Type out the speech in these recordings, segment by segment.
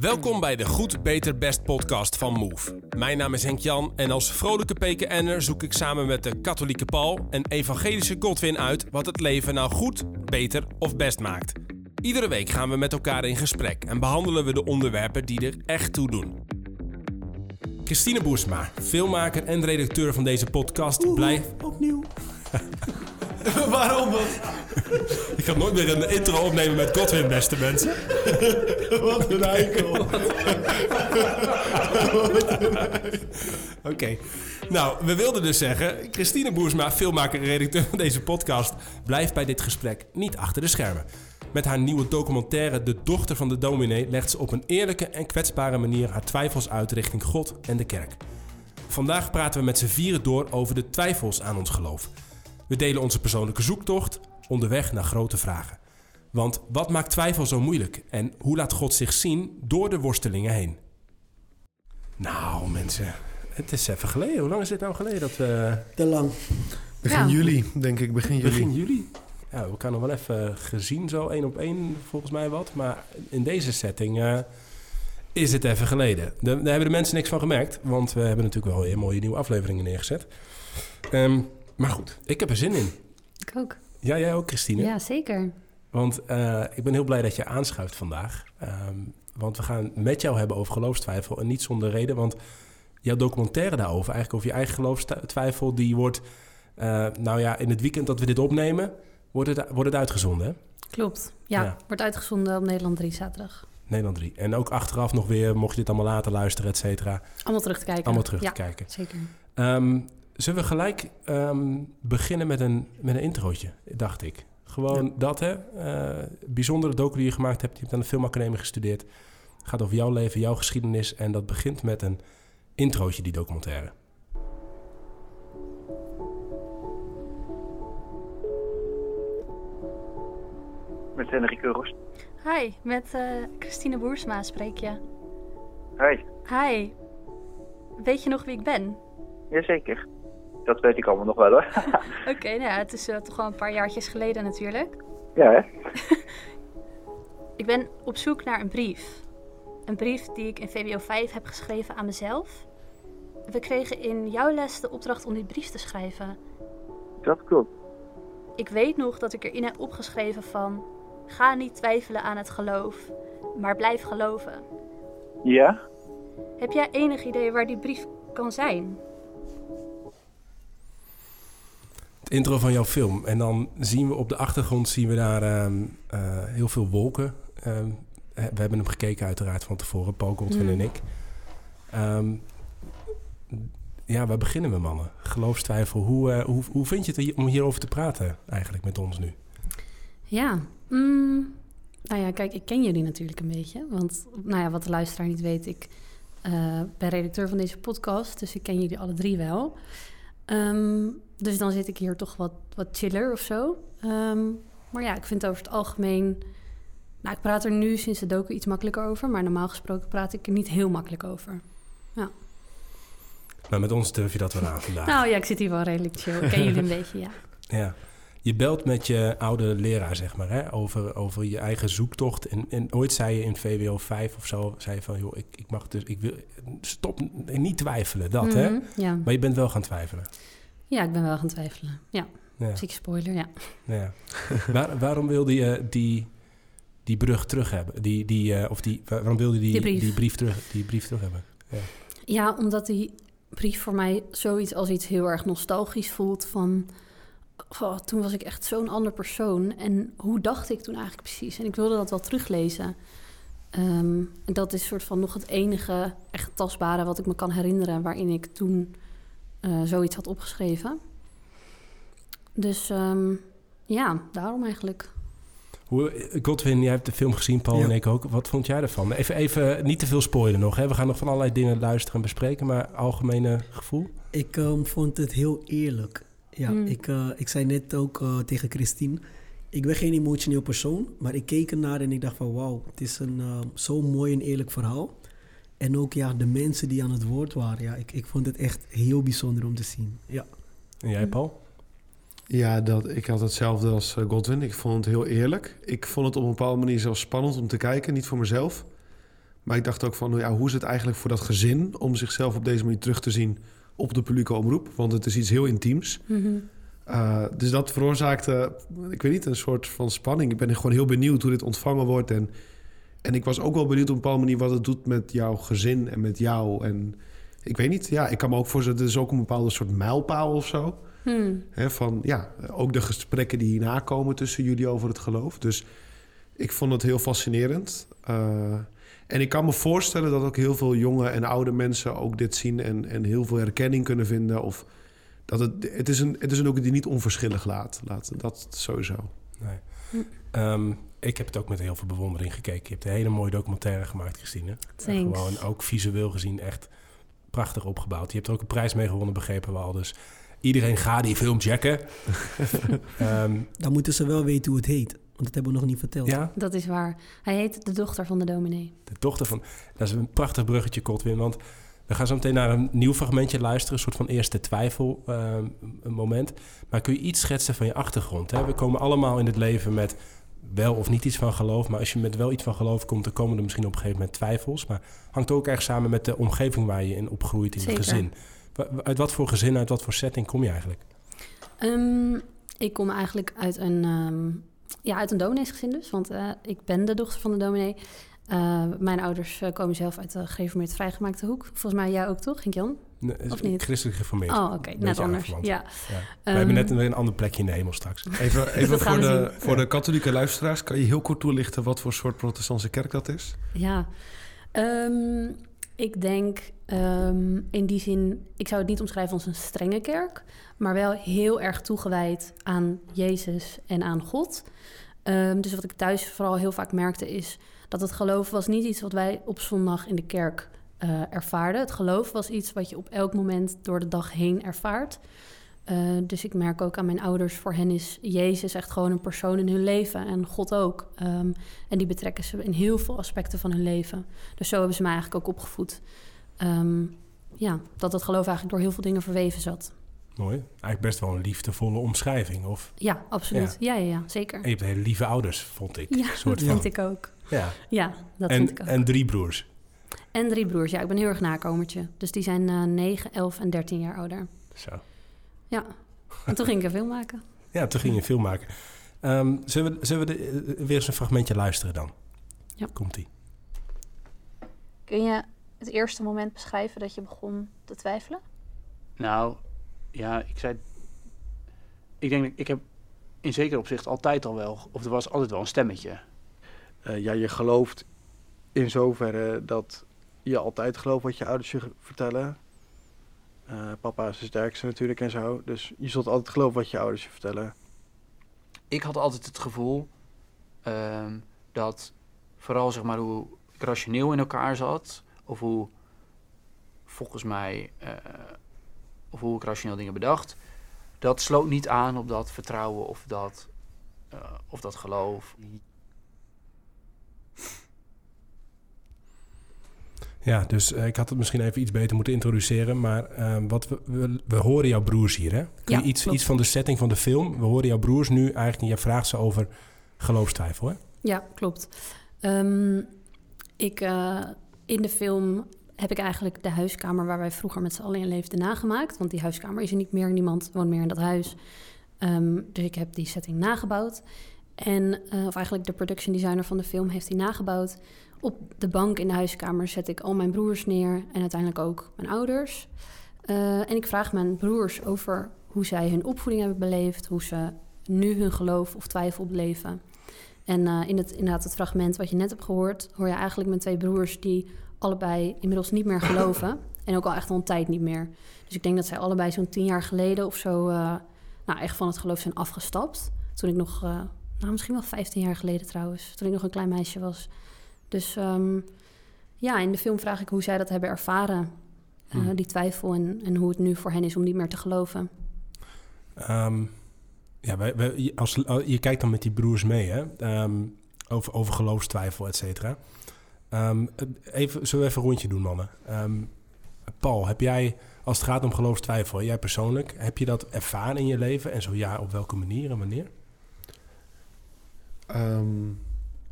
Welkom bij de Goed, Beter, Best podcast van Move. Mijn naam is Henk Jan en als vrolijke PKN'er zoek ik samen met de katholieke Paul en evangelische Godwin uit wat het leven nou goed, beter of best maakt. Iedere week gaan we met elkaar in gesprek en behandelen we de onderwerpen die er echt toe doen. Christine Boersma, filmmaker en redacteur van deze podcast, blijft... Opnieuw. Waarom? Ik ga nooit meer een intro opnemen met Godwin, beste mensen. Wat een eikel. Oké. Nou, we wilden dus zeggen, Christine Boersma, filmmaker en redacteur van deze podcast, blijft bij dit gesprek niet achter de schermen. Met haar nieuwe documentaire De Dochter van de Dominee legt ze op een eerlijke en kwetsbare manier haar twijfels uit richting God en de kerk. Vandaag praten we met z'n vieren door over de twijfels aan ons geloof. We delen onze persoonlijke zoektocht onderweg naar grote vragen. Want wat maakt twijfel zo moeilijk en hoe laat God zich zien door de worstelingen heen? Nou, mensen, het is even geleden. Hoe lang is dit nou geleden dat we. Te lang. Begin Ja. juli, denk ik. Begin juli. Begin juli? Ja, we elkaar nog wel even gezien, zo één op één, volgens mij wat. Maar in deze setting eh, is het even geleden. De- daar hebben de mensen niks van gemerkt, want we hebben natuurlijk wel weer mooie nieuwe afleveringen neergezet. Ehm, maar goed, ik heb er zin in. Ik ook. Ja, jij ook, Christine? Ja, zeker. Want eh, ik ben heel blij dat je aanschuift vandaag. Ehm, want we gaan met jou hebben over geloofstwijfel. En niet zonder reden, want jouw documentaire daarover, eigenlijk over je eigen geloofstwijfel, die wordt, eh, nou ja, in het weekend dat we dit opnemen, wordt het, wordt het uitgezonden, hè? Klopt. Ja, Ja. wordt uitgezonden op Nederland 3 zaterdag. Nederland 3. En ook achteraf nog weer, mocht je dit allemaal later luisteren, et cetera, Allemaal terug te kijken. allemaal terug ja, te kijken. zeker. Ehm, zullen we gelijk ehm, beginnen met een, met een introotje, dacht ik. Gewoon dat, hè. Eh, bijzondere docu die je gemaakt hebt. Je hebt aan de filmacademie gestudeerd. Het gaat over jouw leven, jouw geschiedenis. En dat begint met een introotje, die documentaire. Met Henrike Rost. Hi, met eh, Christine Boersma spreek je. Hi. Hi. Weet je nog wie ik ben? Jazeker. Dat weet ik allemaal nog wel hoor. Oké, nou ja, het is eh, toch wel een paar jaartjes geleden natuurlijk. ja hè? Ik ben op zoek naar een brief. Een brief die ik in VWO 5 heb geschreven aan mezelf. We kregen in jouw les de opdracht om die brief te schrijven. Dat klopt. Ik weet nog dat ik erin heb opgeschreven van... Ga niet twijfelen aan het geloof, maar blijf geloven. Ja? Heb jij enig idee waar die brief kan zijn? Intro van jouw film. En dan zien we op de achtergrond zien we daar ehm, eh, heel veel wolken. Ehm, we hebben hem gekeken uiteraard van tevoren, Paul Godwin Mm. en ik. Ehm, ja, waar beginnen we mannen? Geloofstwijfel. Hoe, eh, hoe, hoe vind je het om hierover te praten eigenlijk met ons nu? Ja, mm, nou ja, kijk, ik ken jullie natuurlijk een beetje. Want, nou ja, wat de luisteraar niet weet, ik eh, ben redacteur van deze podcast. Dus ik ken jullie alle drie wel. Ehm, dus dan zit ik hier toch wat, wat chiller of zo. Ehm, maar ja, ik vind over het algemeen... Nou, ik praat er nu sinds de docu iets makkelijker over. Maar normaal gesproken praat ik er niet heel makkelijk over. Nou, met ons durf je dat wel aan vandaag. Nou ja, ik zit hier wel redelijk chill. Ik ken jullie een beetje, ja. Ja. Je belt met je oude leraar, zeg maar, hè? Over, over je eigen zoektocht. En, en ooit zei je in VWO 5 of zo, zei je van, joh, ik, ik mag dus, ik wil, stop, niet twijfelen, dat, hè? Mhm, Ja. Maar je bent wel gaan twijfelen. ja, ik ben wel gaan twijfelen. Ja, Ja. zieke spoiler, ja. ja. Waar, waarom wilde je die, die brug terug hebben? Die, die, eh, of die, waarom wilde je die, Die die, brief. terug, die brief terug hebben? Ja, omdat die brief voor mij zoiets als iets heel erg nostalgisch voelt van... oh, toen was ik echt zo'n ander persoon. En hoe dacht ik toen eigenlijk precies? En ik wilde dat wel teruglezen. Ehm, en dat is soort van nog het enige echt tastbare wat ik me kan herinneren... waarin ik toen eh, zoiets had opgeschreven. Dus ehm, ja, daarom eigenlijk. Hoe, Godwin, jij hebt de film gezien, Paul Ja. en ik ook. Wat vond jij ervan? Even, even niet te veel spoilen nog. Hè? We gaan nog van allerlei dingen luisteren en bespreken, maar algemene gevoel? Ik ehm, vond het heel eerlijk. Ja, Mm. ik, eh, ik zei net ook eh, tegen Christine... Ik ben geen emotioneel persoon, maar ik keek ernaar en ik dacht van... Wauw, het is een eh, zo'n mooi en eerlijk verhaal. En ook ja, de mensen die aan het woord waren. Ja, ik, ik vond het echt heel bijzonder om te zien. Ja. En jij, Paul? Ja, dat, ik had hetzelfde als Godwin. Ik vond het heel eerlijk. Ik vond het op een bepaalde manier zelfs spannend om te kijken. Niet voor mezelf, Maar ik dacht ook van, nou ja, hoe is het eigenlijk voor dat gezin... om zichzelf op deze manier terug te zien op de publieke omroep? Want het is iets heel intiems. Mhm. Uh, dus dat veroorzaakte, ik weet niet, een soort van spanning. Ik ben gewoon heel benieuwd hoe dit ontvangen wordt. En, en ik was ook wel benieuwd op een bepaalde manier wat het doet met jouw gezin en met jou. En ik weet niet, ja, ik kan me ook voorstellen, het is ook een bepaalde soort mijlpaal of zo. Hmm. Van ja, ook de gesprekken die hierna komen tussen jullie over het geloof. Dus ik vond het heel fascinerend. Uh, en ik kan me voorstellen dat ook heel veel jonge en oude mensen ook dit zien en, en heel veel herkenning kunnen vinden. Of dat het, het is een, het is een ook die niet onverschillig laat. laat dat sowieso. Nee. Um, ik heb het ook met heel veel bewondering gekeken. Je hebt een hele mooie documentaire gemaakt, Christine. Thanks. Gewoon ook visueel gezien echt prachtig opgebouwd. Je hebt er ook een prijs mee gewonnen, begrepen we al. Dus iedereen gaat die film checken. um, Dan moeten ze wel weten hoe het heet. Want dat hebben we nog niet verteld. Ja? Dat is waar. Hij heet De Dochter van de Dominee. De Dochter van... Dat is een prachtig bruggetje, Kotwin. Want we gaan zo meteen naar een nieuw fragmentje luisteren. Een soort van eerste twijfel uh, moment. Maar kun je iets schetsen van je achtergrond? Hè? We komen allemaal in het leven met wel of niet iets van geloof. Maar als je met wel iets van geloof komt... dan komen er misschien op een gegeven moment twijfels. Maar hangt ook erg samen met de omgeving waar je in opgroeit in Zeker. het gezin. Uit wat voor gezin, uit wat voor setting kom je eigenlijk? Um, ik kom eigenlijk uit een, um, ja, uit een domineesgezin dus. Want uh, ik ben de dochter van de dominee. Uh, mijn ouders uh, komen zelf uit de gereformeerd vrijgemaakte hoek. Volgens mij jij ook toch, Gink-Jan? Nee, of niet? Christelijk geformeerd. Oh, oké. Okay. Net anders. Ja. ja. We um, hebben net een, een ander plekje in de hemel straks. Even, even voor, de, voor de katholieke luisteraars. Kan je heel kort toelichten wat voor soort protestantse kerk dat is? Ja. Um, ik denk um, in die zin... Ik zou het niet omschrijven als een strenge kerk... maar wel heel erg toegewijd aan Jezus en aan God. dus wat ik thuis vooral heel vaak merkte is dat het geloof was niet iets wat wij op zondag in de kerk uh, ervaarden. Het geloof was iets wat je op elk moment door de dag heen ervaart. Uh, dus ik merk ook aan mijn ouders, voor hen is Jezus echt gewoon een persoon in hun leven en God ook. Um, en die betrekken ze in heel veel aspecten van hun leven. Dus zo hebben ze mij eigenlijk ook opgevoed. Um, ja, dat het geloof eigenlijk door heel veel dingen verweven zat. Mooi. Eigenlijk best wel een liefdevolle omschrijving, of? Ja, absoluut. Ja, ja, ja, ja zeker. En je hebt hele lieve ouders, vond ik. Ja, soort dat van. vind ik ook. Ja, ja dat en, vind ik ook. En drie broers. En drie broers, ja. Ik ben heel erg nakomertje. Dus die zijn uh, 9, 11 en 13 jaar ouder. Zo. Ja. En toen ging ik een film maken. Ja, toen ging je een film maken. Um, zullen we, zullen we de, uh, weer eens een fragmentje luisteren dan? Ja. Komt-ie. Kun je het eerste moment beschrijven dat je begon te twijfelen? Nou, ja, ik zei... Ik denk, ik heb in zekere opzicht altijd al wel... Of er was altijd wel een stemmetje. Uh, ja, je gelooft in zoverre dat je altijd gelooft wat je ouders je vertellen. Uh, papa is de sterkste natuurlijk en zo. Dus je zult altijd geloven wat je ouders je vertellen. Ik had altijd het gevoel uh, dat vooral zeg maar hoe ik rationeel in elkaar zat, of hoe volgens mij, uh, of hoe ik rationeel dingen bedacht, dat sloot niet aan op dat vertrouwen of dat, uh, of dat geloof. Ja, dus uh, ik had het misschien even iets beter moeten introduceren. Maar uh, wat we, we, we, horen jouw broers hier, hè? Kun ja, je iets, iets van de setting van de film? We horen jouw broers nu eigenlijk... en je vraagt ze over geloofstwijfel, hè? Ja, klopt. Um, ik, uh, in de film heb ik eigenlijk de huiskamer... waar wij vroeger met z'n allen in leefden nagemaakt. Want die huiskamer is er niet meer. Niemand woont meer in dat huis. Um, dus ik heb die setting nagebouwd. En, of eigenlijk de production designer van de film heeft die nagebouwd... Op de bank in de huiskamer zet ik al mijn broers neer en uiteindelijk ook mijn ouders. Uh, en ik vraag mijn broers over hoe zij hun opvoeding hebben beleefd, hoe ze nu hun geloof of twijfel beleven. En uh, in het, inderdaad, het fragment wat je net hebt gehoord, hoor je eigenlijk mijn twee broers die allebei inmiddels niet meer geloven. En ook al echt al een tijd niet meer. Dus ik denk dat zij allebei zo'n tien jaar geleden of zo, uh, nou echt van het geloof zijn afgestapt. Toen ik nog, nou misschien wel 15 jaar geleden trouwens, toen ik nog een klein meisje was. Dus um, ja, in de film vraag ik hoe zij dat hebben ervaren. Uh, hmm. Die twijfel en, en hoe het nu voor hen is om niet meer te geloven. Um, ja, wij, wij, als, je kijkt dan met die broers mee, hè? Um, over, over geloofstwijfel, et cetera. even, zullen we even een rondje doen, mannen? Paul, heb jij, als het gaat om geloofstwijfel, jij persoonlijk, heb je dat ervaren in je leven? En zo ja, op welke manier en wanneer?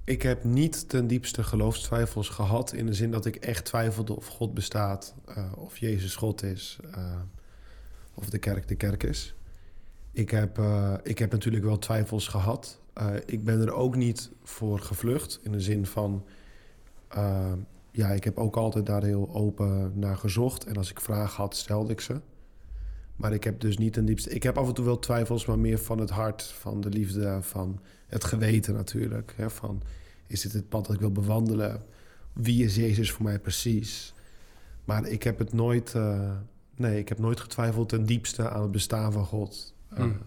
Ik heb niet ten diepste geloofstwijfels gehad... in de zin dat ik echt twijfelde of God bestaat... eh, of Jezus God is... eh, of de kerk de kerk is. Ik heb, eh, ik heb natuurlijk wel twijfels gehad. Eh, ik ben er ook niet voor gevlucht... in de zin van... ja, ik heb ook altijd daar heel open naar gezocht. En als ik vragen had, stelde ik ze. Maar ik heb dus niet ten diepste... Ik heb af en toe wel twijfels, maar meer van het hart, van de liefde, van het geweten natuurlijk. Hè, van, is dit het pad dat ik wil bewandelen? Wie is Jezus voor mij precies? Maar ik heb het nooit... eh, nee, ik heb nooit getwijfeld ten diepste aan het bestaan van God. Eh, Hmm.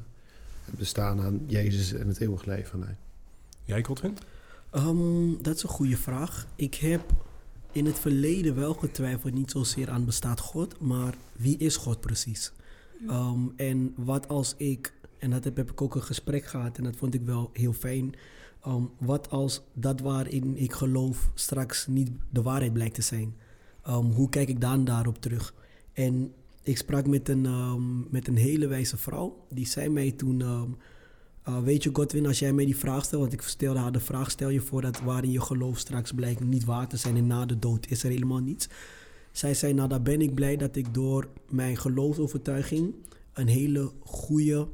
Het bestaan aan Jezus en het eeuwig leven, nee. Jij, Godwin? Ehm, dat is een goede vraag. Ik heb in het verleden wel getwijfeld, niet zozeer aan bestaat God, maar wie is God precies? Ehm, en wat als ik, en dat heb, ik ook een gesprek gehad en dat vond ik wel heel fijn. Ehm, wat als dat waarin ik geloof straks niet de waarheid blijkt te zijn? Ehm, hoe kijk ik dan daarop terug? En ik sprak met een, met een hele wijze vrouw. Die zei mij toen... uh, weet je, Godwin, als jij mij die vraag stelt, want ik stelde haar de vraag: stel je voor dat waarin je geloof straks blijkt niet waar te zijn en na de dood is er helemaal niets. Zij zei: Nou, dan ben ik blij dat ik door mijn geloofsovertuiging een hele goede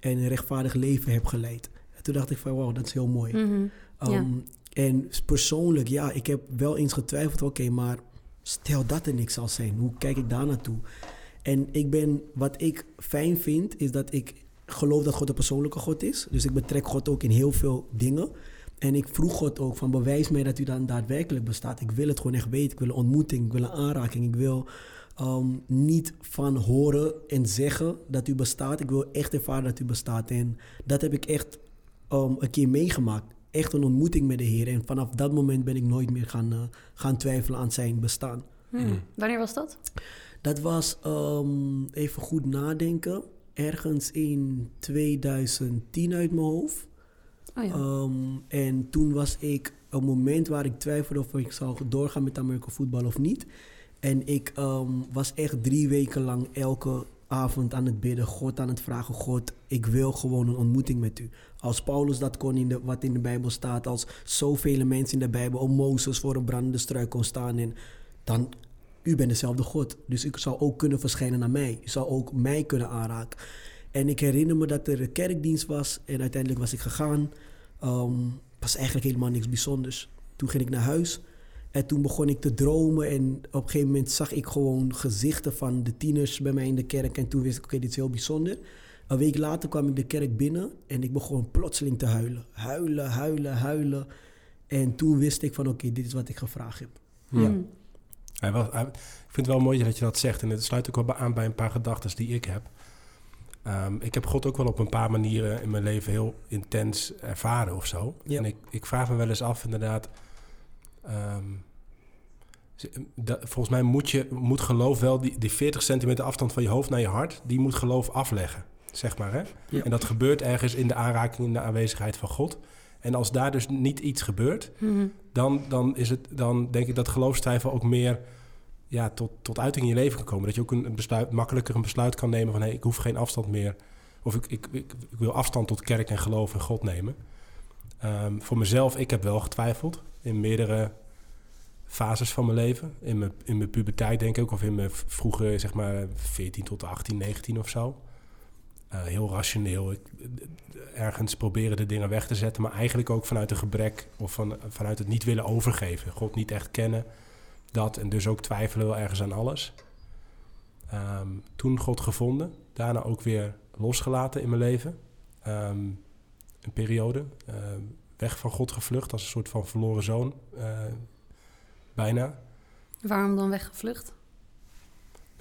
en rechtvaardig leven heb geleid. En toen dacht ik: van wauw, dat is heel mooi. Mhm. Um, En persoonlijk, ja, ik heb wel eens getwijfeld, oké, maar stel dat er niks zal zijn, hoe kijk ik daar naartoe? En ik ben, wat ik fijn vind, is dat ik geloof dat God een persoonlijke God is. Dus ik betrek God ook in heel veel dingen. En ik vroeg God ook van bewijs mij dat u dan daadwerkelijk bestaat. Ik wil het gewoon echt weten. Ik wil een ontmoeting, ik wil een aanraking. Ik wil um, niet van horen en zeggen dat u bestaat. Ik wil echt ervaren dat u bestaat. En dat heb ik echt um, een keer meegemaakt. Echt een ontmoeting met de Heer. En vanaf dat moment ben ik nooit meer gaan, uh, gaan twijfelen aan zijn bestaan. Hmm. Wanneer was dat? Dat was, um, even goed nadenken, ergens in 2010 uit mijn hoofd. Ja. Um, en toen was ik een moment waar ik twijfelde of ik zou doorgaan met Amerika voetbal of niet. En ik um, was echt drie weken lang elke avond aan het bidden, God aan het vragen, God, ik wil gewoon een ontmoeting met u. Als Paulus dat kon, in de, wat in de Bijbel staat, als zoveel mensen in de Bijbel, om Mozes voor een brandende struik kon staan en dan, u bent dezelfde God. Dus ik zou ook kunnen verschijnen naar mij. U zou ook mij kunnen aanraken. En ik herinner me dat er een kerkdienst was en uiteindelijk was ik gegaan. Um, was eigenlijk helemaal niks bijzonders. Toen ging ik naar huis en toen begon ik te dromen en op een gegeven moment zag ik gewoon gezichten van de tieners bij mij in de kerk en toen wist ik, oké, okay, dit is heel bijzonder. Een week later kwam ik de kerk binnen en ik begon plotseling te huilen. Huilen, huilen, huilen. En toen wist ik van, oké, okay, dit is wat ik gevraagd heb. Ja. Hmm. Hij was, hij, ik vind het wel mooi dat je dat zegt en het sluit ook wel aan bij een paar gedachten die ik heb. Um, ik heb God ook wel op een paar manieren in mijn leven heel intens ervaren of zo. Ja. En ik, ik vraag me wel eens af, inderdaad. Um, dat, volgens mij moet, je, moet geloof wel die, die 40 centimeter afstand van je hoofd naar je hart, die moet geloof afleggen, zeg maar. Hè? Ja. En dat gebeurt ergens in de aanraking, in de aanwezigheid van God. En als daar dus niet iets gebeurt, mm-hmm. dan, dan, is het, dan denk ik dat geloofstwijfel ook meer ja, tot, tot uiting in je leven kan komen. Dat je ook een besluit, makkelijker een besluit kan nemen van... hé, hey, ik hoef geen afstand meer... of ik, ik, ik, wil afstand tot kerk en geloof en God nemen. Um, voor mezelf, ik heb wel getwijfeld in meerdere fases van mijn leven. In mijn, in mijn puberteit denk ik ook, of in mijn vroege, zeg maar, 14 tot 18, 19 of zo. Uh, heel rationeel. Ergens proberen de dingen weg te zetten, maar eigenlijk ook vanuit een gebrek... of van, vanuit het niet willen overgeven. God niet echt kennen dat en dus ook twijfelen wel ergens aan alles. Um, toen God gevonden, daarna ook weer losgelaten in mijn leven. Um, een periode. Uh, weg van God gevlucht als een soort van verloren zoon. Uh, bijna. Waarom dan weggevlucht?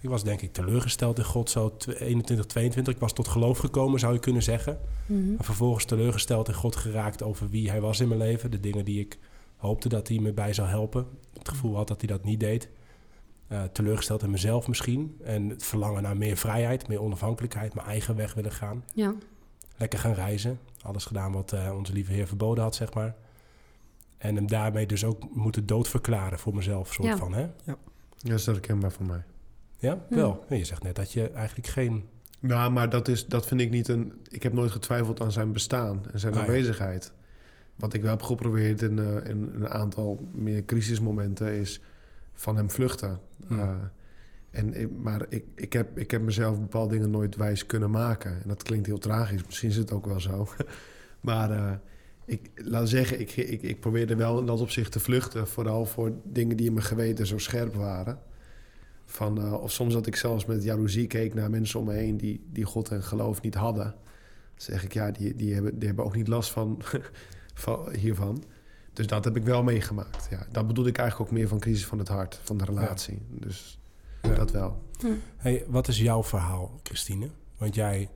Ik was denk ik teleurgesteld in God zo 21, 22. Ik was tot geloof gekomen, zou je kunnen zeggen. Mm-hmm. Maar vervolgens teleurgesteld in God geraakt over wie hij was in mijn leven. De dingen die ik hoopte dat hij me bij zou helpen. Het gevoel had dat hij dat niet deed. Uh, teleurgesteld in mezelf misschien. En het verlangen naar meer vrijheid, meer onafhankelijkheid. Mijn eigen weg willen gaan. Ja. Lekker gaan reizen. Alles gedaan wat uh, onze lieve Heer verboden had, zeg maar. En hem daarmee dus ook moeten doodverklaren voor mezelf, soort ja. van, hè? Ja. Ja, dat is herkenbaar voor mij. Ja, wel. Ja. Je zegt net dat je eigenlijk geen... Nou, maar dat, is, dat vind ik niet een... Ik heb nooit getwijfeld aan zijn bestaan en zijn Ah, ja. Wat ik wel heb geprobeerd in, eh, in een aantal meer crisismomenten is van hem vluchten. Eh, en maar ik, ik, heb, ik heb mezelf bepaalde dingen nooit wijs kunnen maken. En dat klinkt heel tragisch, misschien is het ook wel zo. maar eh, ik laat zeggen, ik, ik, ik probeerde wel in dat opzicht te vluchten. Vooral voor dingen die in mijn geweten zo scherp waren. Van, of soms dat ik zelfs met jaloezie keek naar mensen om me heen die, die God en geloof niet hadden. Dan zeg ik, ja, die, die, hebben, die hebben ook niet last van, van hiervan. Dus dat heb ik wel meegemaakt. Ja, dat bedoel ik eigenlijk ook meer van crisis van het hart, van de relatie. Dus Ja. dat wel. Hey, wat is jouw verhaal, Christine? Want jij,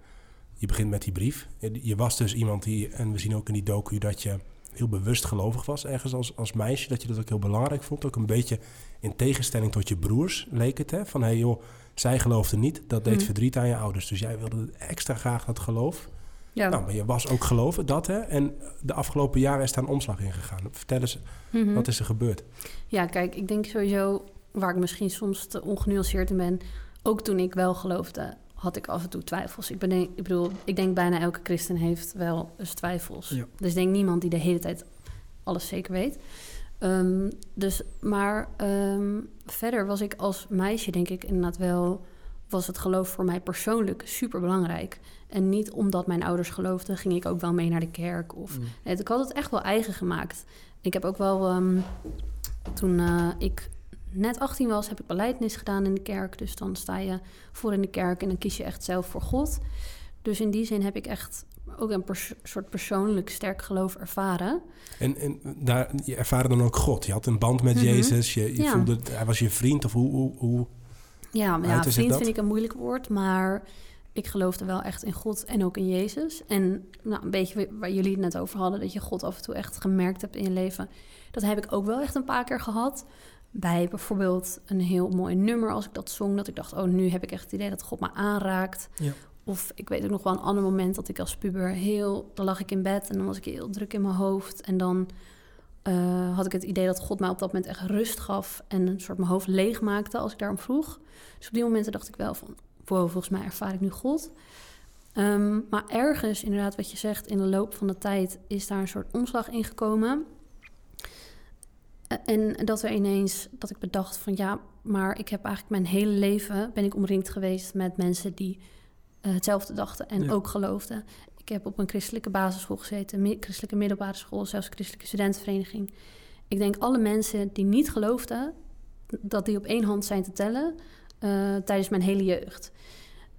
je begint met die brief. Je, je was dus iemand die, en we zien ook in die docu dat je heel bewust gelovig was ergens als, als meisje. Dat je dat ook heel belangrijk vond. Ook een beetje in tegenstelling tot je broers leek het. Hè? Van, hé hey joh, zij geloofde niet. Dat deed Mhm. verdriet aan je ouders. Dus jij wilde extra graag dat geloof. Ja. Nou, maar je was ook geloven, dat hè. En de afgelopen jaren is daar een omslag in gegaan. Vertel eens, Mhm. wat is er gebeurd? Ja, kijk, ik denk sowieso waar ik misschien soms te ongenuanceerd in ben. Ook toen ik wel geloofde, had ik af en toe twijfels. Ik, ben, ik bedoel, ik denk bijna elke christen heeft wel eens twijfels. Ja. Dus ik denk niemand die de hele tijd alles zeker weet. Ehm, dus, maar ehm, verder was ik als meisje, denk ik, inderdaad wel... was het geloof voor mij persoonlijk super belangrijk. En niet omdat mijn ouders geloofden, ging ik ook wel mee naar de kerk. Of, Mm. nee, ik had het echt wel eigen gemaakt. Ik heb ook wel, ehm, toen eh, ik net 18 was, heb ik beleidnis gedaan in de kerk. Dus dan sta je voor in de kerk en dan kies je echt zelf voor God. Dus in die zin heb ik echt ook een pers- soort persoonlijk sterk geloof ervaren. En, en daar, je ervaarde dan ook God. Je had een band met Mhm. Jezus. Je, je Ja. voelde, hij was je vriend. Of hoe, hoe, hoe Ja, maar ja, vriend vind ik een moeilijk woord, maar ik geloofde wel echt in God en ook in Jezus. En nou, een beetje waar jullie het net over hadden, dat je God af en toe echt gemerkt hebt in je leven. Dat heb ik ook wel echt een paar keer gehad. Bij bijvoorbeeld een heel mooi nummer als ik dat zong, dat ik dacht, oh, nu heb ik echt het idee dat God me aanraakt. Ja. Of ik weet ook nog wel een ander moment dat ik als puber heel... Dan lag ik in bed en dan was ik heel druk in mijn hoofd. En dan eh, had ik het idee dat God mij op dat moment echt rust gaf... en een soort mijn hoofd leeg maakte als ik daarom vroeg. Dus op die momenten dacht ik wel van... wow, volgens mij ervaar ik nu God. Ehm, maar ergens, inderdaad wat je zegt, in de loop van de tijd... is daar een soort omslag in gekomen... Eh, En dat er ineens, dat ik bedacht van ja, maar ik heb eigenlijk mijn hele leven ben ik omringd geweest met mensen die eh, hetzelfde dachten en Ja. ook geloofden. Heb op een christelijke basisschool gezeten, christelijke middelbare school, zelfs christelijke studentenvereniging. Ik denk alle mensen die niet geloofden, dat die op één hand zijn te tellen eh, tijdens mijn hele jeugd.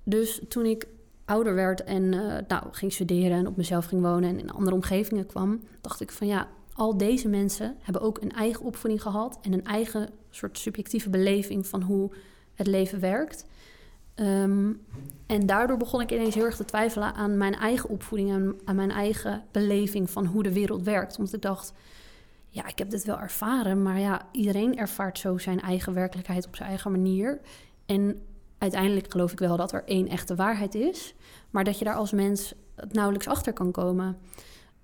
Dus toen ik ouder werd en eh, nou, ging studeren en op mezelf ging wonen en in andere omgevingen kwam, dacht ik van ja, al deze mensen hebben ook een eigen opvoeding gehad en een eigen soort subjectieve beleving van hoe het leven werkt. Ehm, en daardoor begon ik ineens heel erg te twijfelen aan mijn eigen opvoeding en aan mijn eigen beleving van hoe de wereld werkt. Omdat ik dacht, ja, ik heb dit wel ervaren, maar ja, iedereen ervaart zo zijn eigen werkelijkheid op zijn eigen manier. En uiteindelijk geloof ik wel dat er één echte waarheid is, maar dat je daar als mens nauwelijks achter kan komen.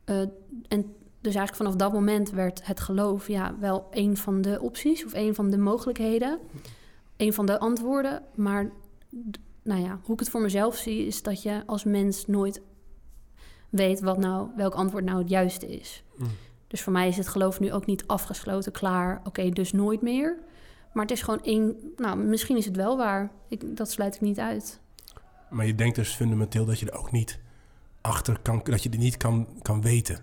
Eh, en dus eigenlijk vanaf dat moment werd het geloof ja, wel een van de opties of een van de mogelijkheden, een van de antwoorden. Maar nou ja, hoe ik het voor mezelf zie, is dat je als mens nooit weet wat nou, welk antwoord nou het juiste is. Mm. Dus voor mij is het geloof nu ook niet afgesloten, klaar, oké, dus nooit meer. Maar het is gewoon één, nou, misschien is het wel waar. Ik, dat sluit ik niet uit. Maar je denkt dus fundamenteel dat je er ook niet achter kan, dat je het niet kan, kan weten.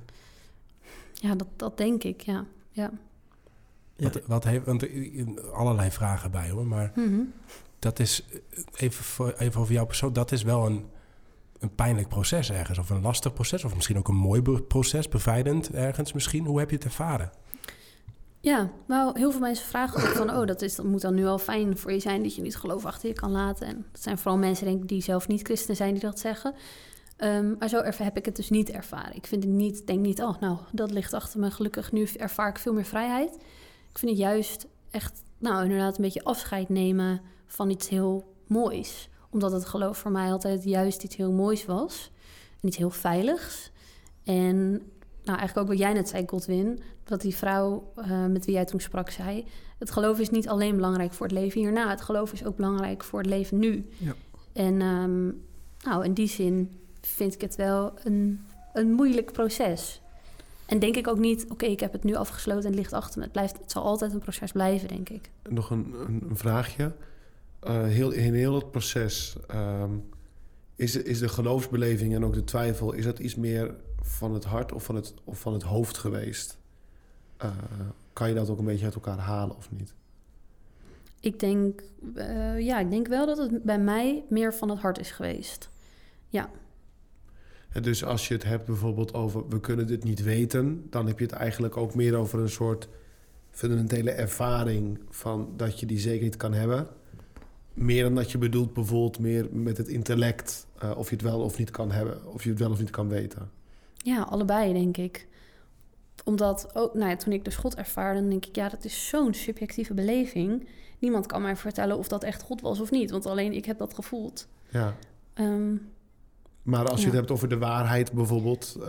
Ja, dat, dat denk ik, ja. ja. Ja. Wat, wat heeft, want er- allerlei vragen bij hoor, maar Mhm. Dat is eh, even, voor, even over jouw persoon, dat is wel een, een pijnlijk proces ergens, of een lastig proces, of misschien ook een mooi proces, bevrijdend ergens misschien. Hoe heb je het ervaren? Ja, nou, heel veel mensen vragen ook van... oh, dat, is, dat moet dan nu al fijn voor je zijn... dat je niet geloof achter je kan laten. En dat zijn vooral mensen, denk ik, die zelf niet christen zijn... die dat zeggen. Ehm, maar zo heb ik het dus niet ervaren. Ik vind het niet, denk niet, oh, nou, dat ligt achter me. Gelukkig, nu ervaar ik veel meer vrijheid. Ik vind het juist echt, nou, inderdaad... een beetje afscheid nemen van iets heel moois. Omdat het geloof voor mij altijd juist iets heel moois was. En iets heel veiligs. En nou, eigenlijk ook wat jij net zei, Godwin, dat die vrouw eh, met wie jij toen sprak zei: het geloof is niet alleen belangrijk voor het leven hierna, het geloof is ook belangrijk voor het leven nu. Ja. En ehm, nou, in die zin vind ik het wel een, een moeilijk proces. En denk ik ook niet, oké, ik heb het nu afgesloten en het ligt achter me. Het, blijft, het zal altijd een proces blijven, denk ik. Nog een, een, een vraagje. Eh, heel, in heel het proces, ehm, is, de- is de geloofsbeleving en ook de twijfel... is dat iets meer van het hart of van het, of van het hoofd geweest? Eh, kan je dat ook een beetje uit elkaar halen of niet? Ik denk, eh, ja, ik denk wel dat het bij mij meer van het hart is geweest. En dus als je het hebt bijvoorbeeld over... we kunnen dit niet weten... dan heb je het eigenlijk ook meer over een soort fundamentele ervaring... van dat je die zekerheid kan hebben... Meer dan dat je bedoelt bijvoorbeeld meer met het intellect... eh, of je het wel of niet kan hebben, of je het wel of niet kan weten. Ja, allebei, denk ik. Omdat ook, nou ja, toen ik dus God ervaarde, dan denk ik, ja, dat is zo'n subjectieve beleving. Niemand kan mij vertellen of dat echt God was of niet, want alleen ik heb dat gevoeld. Ja. Ehm, Maar als je Ja. het hebt over de waarheid bijvoorbeeld... eh,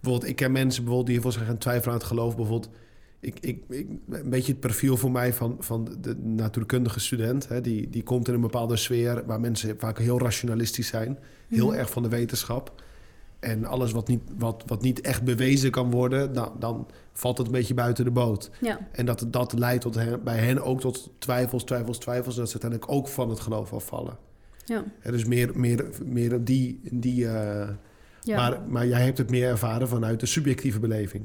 bijvoorbeeld ik ken mensen bijvoorbeeld die heel veel gaan twijfelen aan het geloof. Bijvoorbeeld, ik, ik, ik, een beetje het profiel voor mij van, van de natuurkundige student. Hè, die, die komt in een bepaalde sfeer waar mensen vaak heel rationalistisch zijn. Heel Mhm. erg van de wetenschap. En alles wat niet, wat, wat niet echt bewezen kan worden, dan, dan valt het een beetje buiten de boot. ja, En dat, dat leidt tot hen, bij hen ook tot twijfels, twijfels, twijfels. En dat ze uiteindelijk ook van het geloof afvallen. ja, dus meer, meer, meer die... die eh, ja. maar, maar jij hebt het meer ervaren vanuit de subjectieve beleving.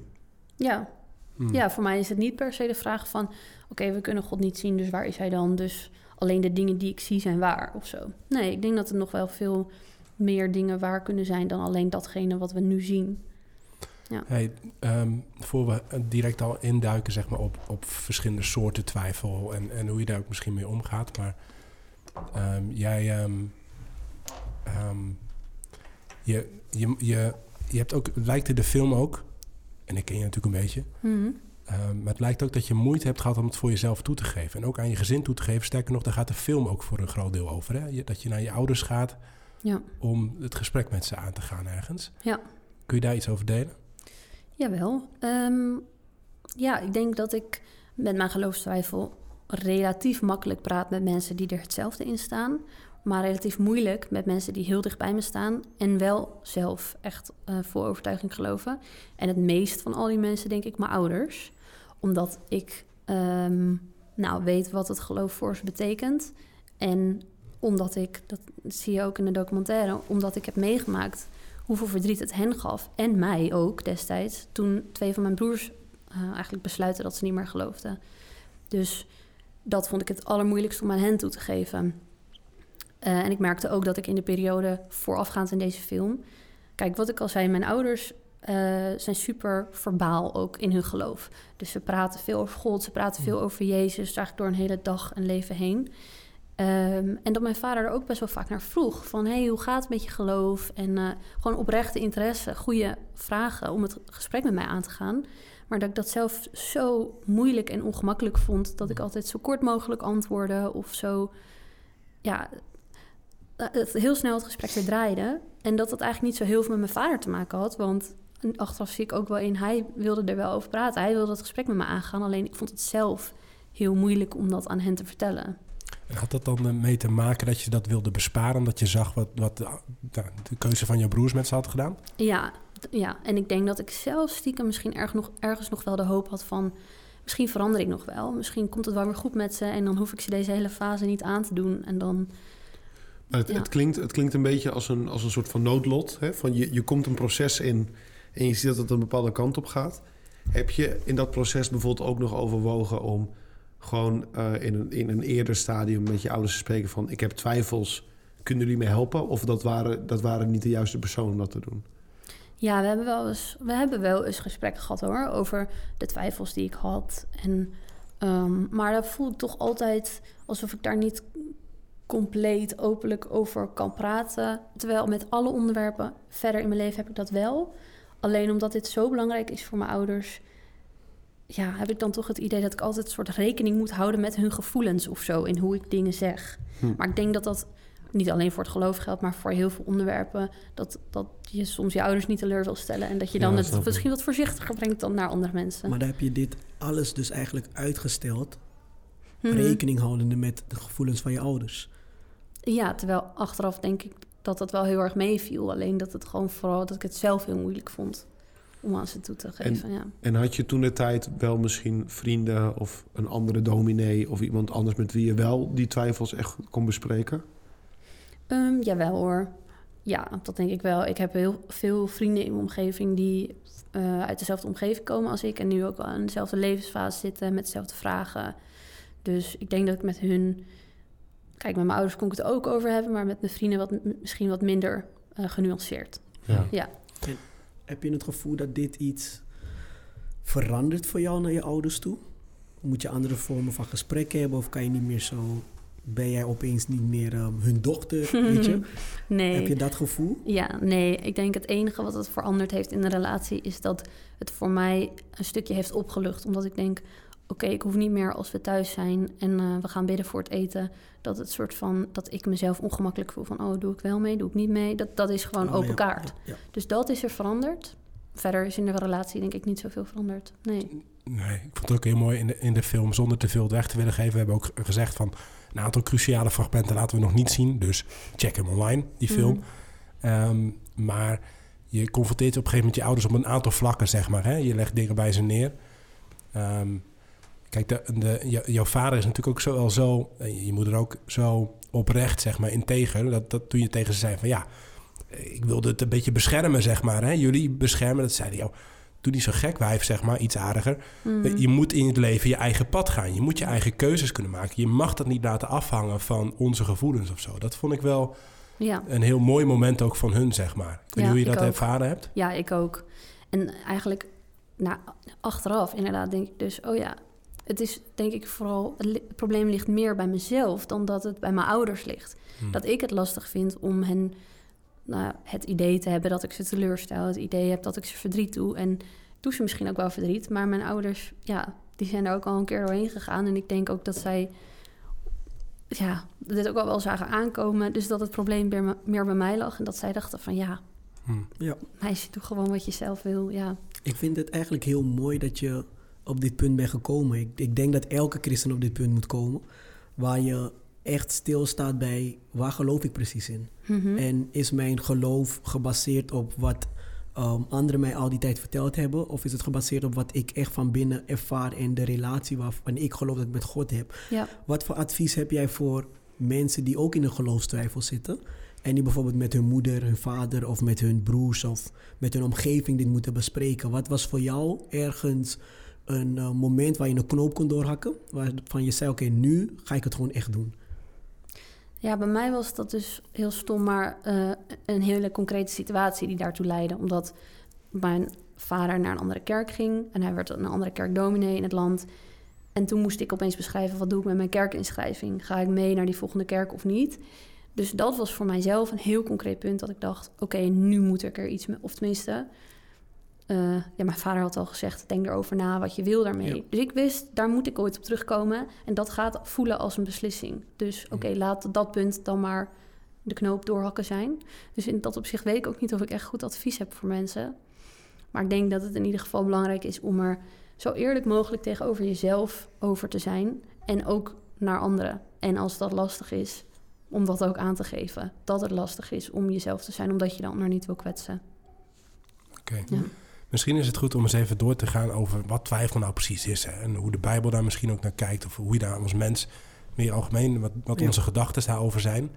ja. Hmm. ja, voor mij is het niet per se de vraag van... oké, we kunnen God niet zien, dus waar is hij dan? Dus alleen de dingen die ik zie zijn waar of zo. Nee, ik denk dat er nog wel veel meer dingen waar kunnen zijn... dan alleen datgene wat we nu zien. Hey, ehm, voor we direct al induiken zeg maar, op, op verschillende soorten twijfel en, en hoe je daar ook misschien mee omgaat. Maar ehm, jij, ehm, je, je, je, je hebt ook, lijkt in de film ook, en ik ken je natuurlijk een beetje, Mhm. ehm, maar het lijkt ook dat je moeite hebt gehad om het voor jezelf toe te geven. En ook aan je gezin toe te geven. Sterker nog, daar gaat de film ook voor een groot deel over. Hè? Je- Dat je naar je ouders gaat Ja. om het gesprek met ze aan te gaan ergens. Ja. Kun je daar iets over delen? Jawel. Ehm, ja, ik denk dat ik met mijn geloofstwijfel relatief makkelijk praat met mensen die er hetzelfde in staan. Maar relatief moeilijk met mensen die heel dicht bij me staan en wel zelf echt eh vol overtuiging geloven. En het meest van al die mensen denk ik mijn ouders. Omdat ik ehm, nou, weet wat het geloof voor ze betekent. En omdat ik, dat zie je ook in de documentaire, omdat ik heb meegemaakt hoeveel verdriet het hen gaf. En mij ook destijds. Toen twee van mijn broers eh, eigenlijk besluiten dat ze niet meer geloofden. Dus dat vond ik het allermoeilijkst om aan hen toe te geven. Eh, en ik merkte ook dat ik in de periode voorafgaand in deze film... Kijk, wat ik al zei, mijn ouders eh, zijn super verbaal ook in hun geloof. Dus ze praten veel over God, ze praten veel over Jezus... eigenlijk door een hele dag en leven heen. Ehm, en dat mijn vader er ook best wel vaak naar vroeg. Van, hey, hoe gaat het met je geloof? En eh, gewoon oprechte interesse, goede vragen om het gesprek met mij aan te gaan. Maar dat ik dat zelf zo moeilijk en ongemakkelijk vond... dat ik altijd zo kort mogelijk antwoordde of zo... Ja, het heel snel het gesprek weer draaide. En dat dat eigenlijk niet zo heel veel met mijn vader te maken had. Want achteraf zie ik ook wel in, hij wilde er wel over praten. Hij wilde het gesprek met me aangaan. Alleen ik vond het zelf heel moeilijk om dat aan hen te vertellen. En had dat dan eh, mee te maken dat je dat wilde besparen... omdat je zag wat, wat de, nou, de keuze van jouw broers met ze had gedaan? Ja, ja, en ik denk dat ik zelf stiekem misschien erg nog, ergens nog wel de hoop had van... misschien verander ik nog wel. Misschien komt het wel weer goed met ze... en dan hoef ik ze deze hele fase niet aan te doen. En dan, het, Ja. het, klinkt, het klinkt een beetje als een, als een soort van noodlot. Hè? Van je, je komt een proces in en je ziet dat het een bepaalde kant op gaat. Heb je in dat proces bijvoorbeeld ook nog overwogen om gewoon eh, in, een, in een eerder stadium met je ouders te spreken van... ik heb twijfels, kunnen jullie me helpen? Of dat waren, dat waren niet de juiste personen om dat te doen? ja, we hebben, wel eens, we hebben wel eens gesprekken gehad hoor... over de twijfels die ik had. En, ehm, maar dat voel ik toch altijd alsof ik daar niet compleet openlijk over kan praten. Terwijl met alle onderwerpen verder in mijn leven heb ik dat wel. Alleen omdat dit zo belangrijk is voor mijn ouders... Ja, heb ik dan toch het idee dat ik altijd een soort rekening moet houden met hun gevoelens of zo in hoe ik dingen zeg. Hm. Maar ik denk dat dat niet alleen voor het geloof geldt, maar voor heel veel onderwerpen. Dat, dat je soms je ouders niet teleur wil stellen en dat je dan Ja, het misschien wat voorzichtiger brengt dan naar andere mensen. Maar dan heb je dit alles dus eigenlijk uitgesteld, Mhm. rekening houdende met de gevoelens van je ouders. Ja, terwijl achteraf denk ik dat dat wel heel erg meeviel. Alleen dat het gewoon vooral dat ik het zelf heel moeilijk vond. om aan ze toe te geven. ja. En had je toen de tijd wel misschien vrienden of een andere dominee of iemand anders met wie je wel die twijfels echt kon bespreken? Ehm, jawel hoor. Ja, dat denk ik wel. Ik heb heel veel vrienden in mijn omgeving die eh, uit dezelfde omgeving komen als ik. En nu ook wel in dezelfde levensfase zitten met dezelfde vragen. Dus ik denk dat ik met hun... Kijk, met mijn ouders kon ik het ook over hebben... maar met mijn vrienden wat, misschien wat minder eh, genuanceerd. Ja. Ja. Heb je het gevoel dat dit iets verandert voor jou naar je ouders toe? Moet je andere vormen van gesprekken hebben of kan je niet meer zo... Ben jij opeens niet meer ehm, hun dochter, weet je? Nee. Heb je dat gevoel? Ja, nee. Ik denk het enige wat het veranderd heeft in de relatie is dat het voor mij een stukje heeft opgelucht. Omdat ik denk, oké, ik hoef niet meer als we thuis zijn en eh, we gaan bidden voor het eten. Dat het soort van, dat ik mezelf ongemakkelijk voel van, oh, doe ik wel mee, doe ik niet mee. Dat, dat is gewoon Oh, open ja, kaart. ja, ja. Dus dat is er veranderd. Verder is in de relatie denk ik niet zoveel veranderd. Nee. Nee, ik vond het ook heel mooi in de, in de film, zonder te veel weg te willen geven. We hebben ook gezegd van een aantal cruciale fragmenten laten we nog niet zien. Dus check hem online, die film. Mhm. Ehm, maar je confronteert op een gegeven moment je ouders op een aantal vlakken, zeg maar. Hè? Je legt dingen bij ze neer. Ehm, kijk, de, de, jou- jouw vader is natuurlijk ook zo, wel zo, je moeder ook zo oprecht, zeg maar, integer. Dat, dat toen je tegen ze zei van ja, ik wilde het een beetje beschermen, zeg maar. Hè? Jullie beschermen, dat zeiden jou. Doe niet zo gek, wijf, zeg maar, iets aardiger. Mhm. Je moet in het leven je eigen pad gaan. Je moet je eigen keuzes kunnen maken. Je mag dat niet laten afhangen van onze gevoelens of zo. Dat vond ik wel Ja. een heel mooi moment ook van hun, zeg maar. Ik weet Ja, niet hoe je dat ook. ervaren hebt. Ja, ik ook. En eigenlijk, nou, achteraf inderdaad denk ik dus, oh ja, het is denk ik vooral, het, li- het probleem ligt meer bij mezelf dan dat het bij mijn ouders ligt. Hm. Dat ik het lastig vind om hen nou, het idee te hebben dat ik ze teleurstel, het idee heb dat ik ze verdriet doe. En doe ze misschien ook wel verdriet, maar mijn ouders, ja, die zijn er ook al een keer doorheen gegaan. En ik denk ook dat zij, ja, dit ook al wel zagen aankomen. Dus dat het probleem meer, meer bij mij lag en dat zij dachten van, ja, Hm. Ja. meisje, doe gewoon wat je zelf wil, ja. Ik vind het eigenlijk heel mooi dat je op dit punt bent gekomen. Ik, ik denk dat elke christen op dit punt moet komen. Waar je echt stilstaat bij waar geloof ik precies in. Mhm. En is mijn geloof gebaseerd op wat ehm, anderen mij al die tijd verteld hebben? Of is het gebaseerd op wat ik echt van binnen ervaar en de relatie waarvan ik geloof dat ik met God heb? Ja. Wat voor advies heb jij voor mensen die ook in een geloofstwijfel zitten? En die bijvoorbeeld met hun moeder, hun vader of met hun broers of met hun omgeving dit moeten bespreken. Wat was voor jou ergens een eh, moment waar je een knoop kon doorhakken? Waarvan je zei, oké, nu ga ik het gewoon echt doen. Ja, bij mij was dat dus heel stom, maar eh, een hele concrete situatie die daartoe leidde. Omdat mijn vader naar een andere kerk ging en hij werd een andere kerk dominee in het land. En toen moest ik opeens beschrijven, wat doe ik met mijn kerkinschrijving? Ga ik mee naar die volgende kerk of niet? Dus dat was voor mijzelf een heel concreet punt dat ik dacht, oké, nu moet ik er iets mee. Of tenminste, eh, ja, mijn vader had al gezegd, denk erover na wat je wil daarmee. Ja. Dus ik wist, daar moet ik ooit op terugkomen. En dat gaat voelen als een beslissing. Dus oké, laat dat punt dan maar de knoop doorhakken zijn. Dus in dat opzicht weet ik ook niet of ik echt goed advies heb voor mensen. Maar ik denk dat het in ieder geval belangrijk is om er zo eerlijk mogelijk tegenover jezelf over te zijn. En ook naar anderen. En als dat lastig is, om dat ook aan te geven. Dat het lastig is om jezelf te zijn, omdat je de ander niet wil kwetsen. Oké. Ja. Misschien is het goed om eens even door te gaan over wat twijfel nou precies is. Hè? En hoe de Bijbel daar misschien ook naar kijkt. Of hoe je daar als mens meer algemeen, wat, wat Ja. onze gedachten daarover zijn.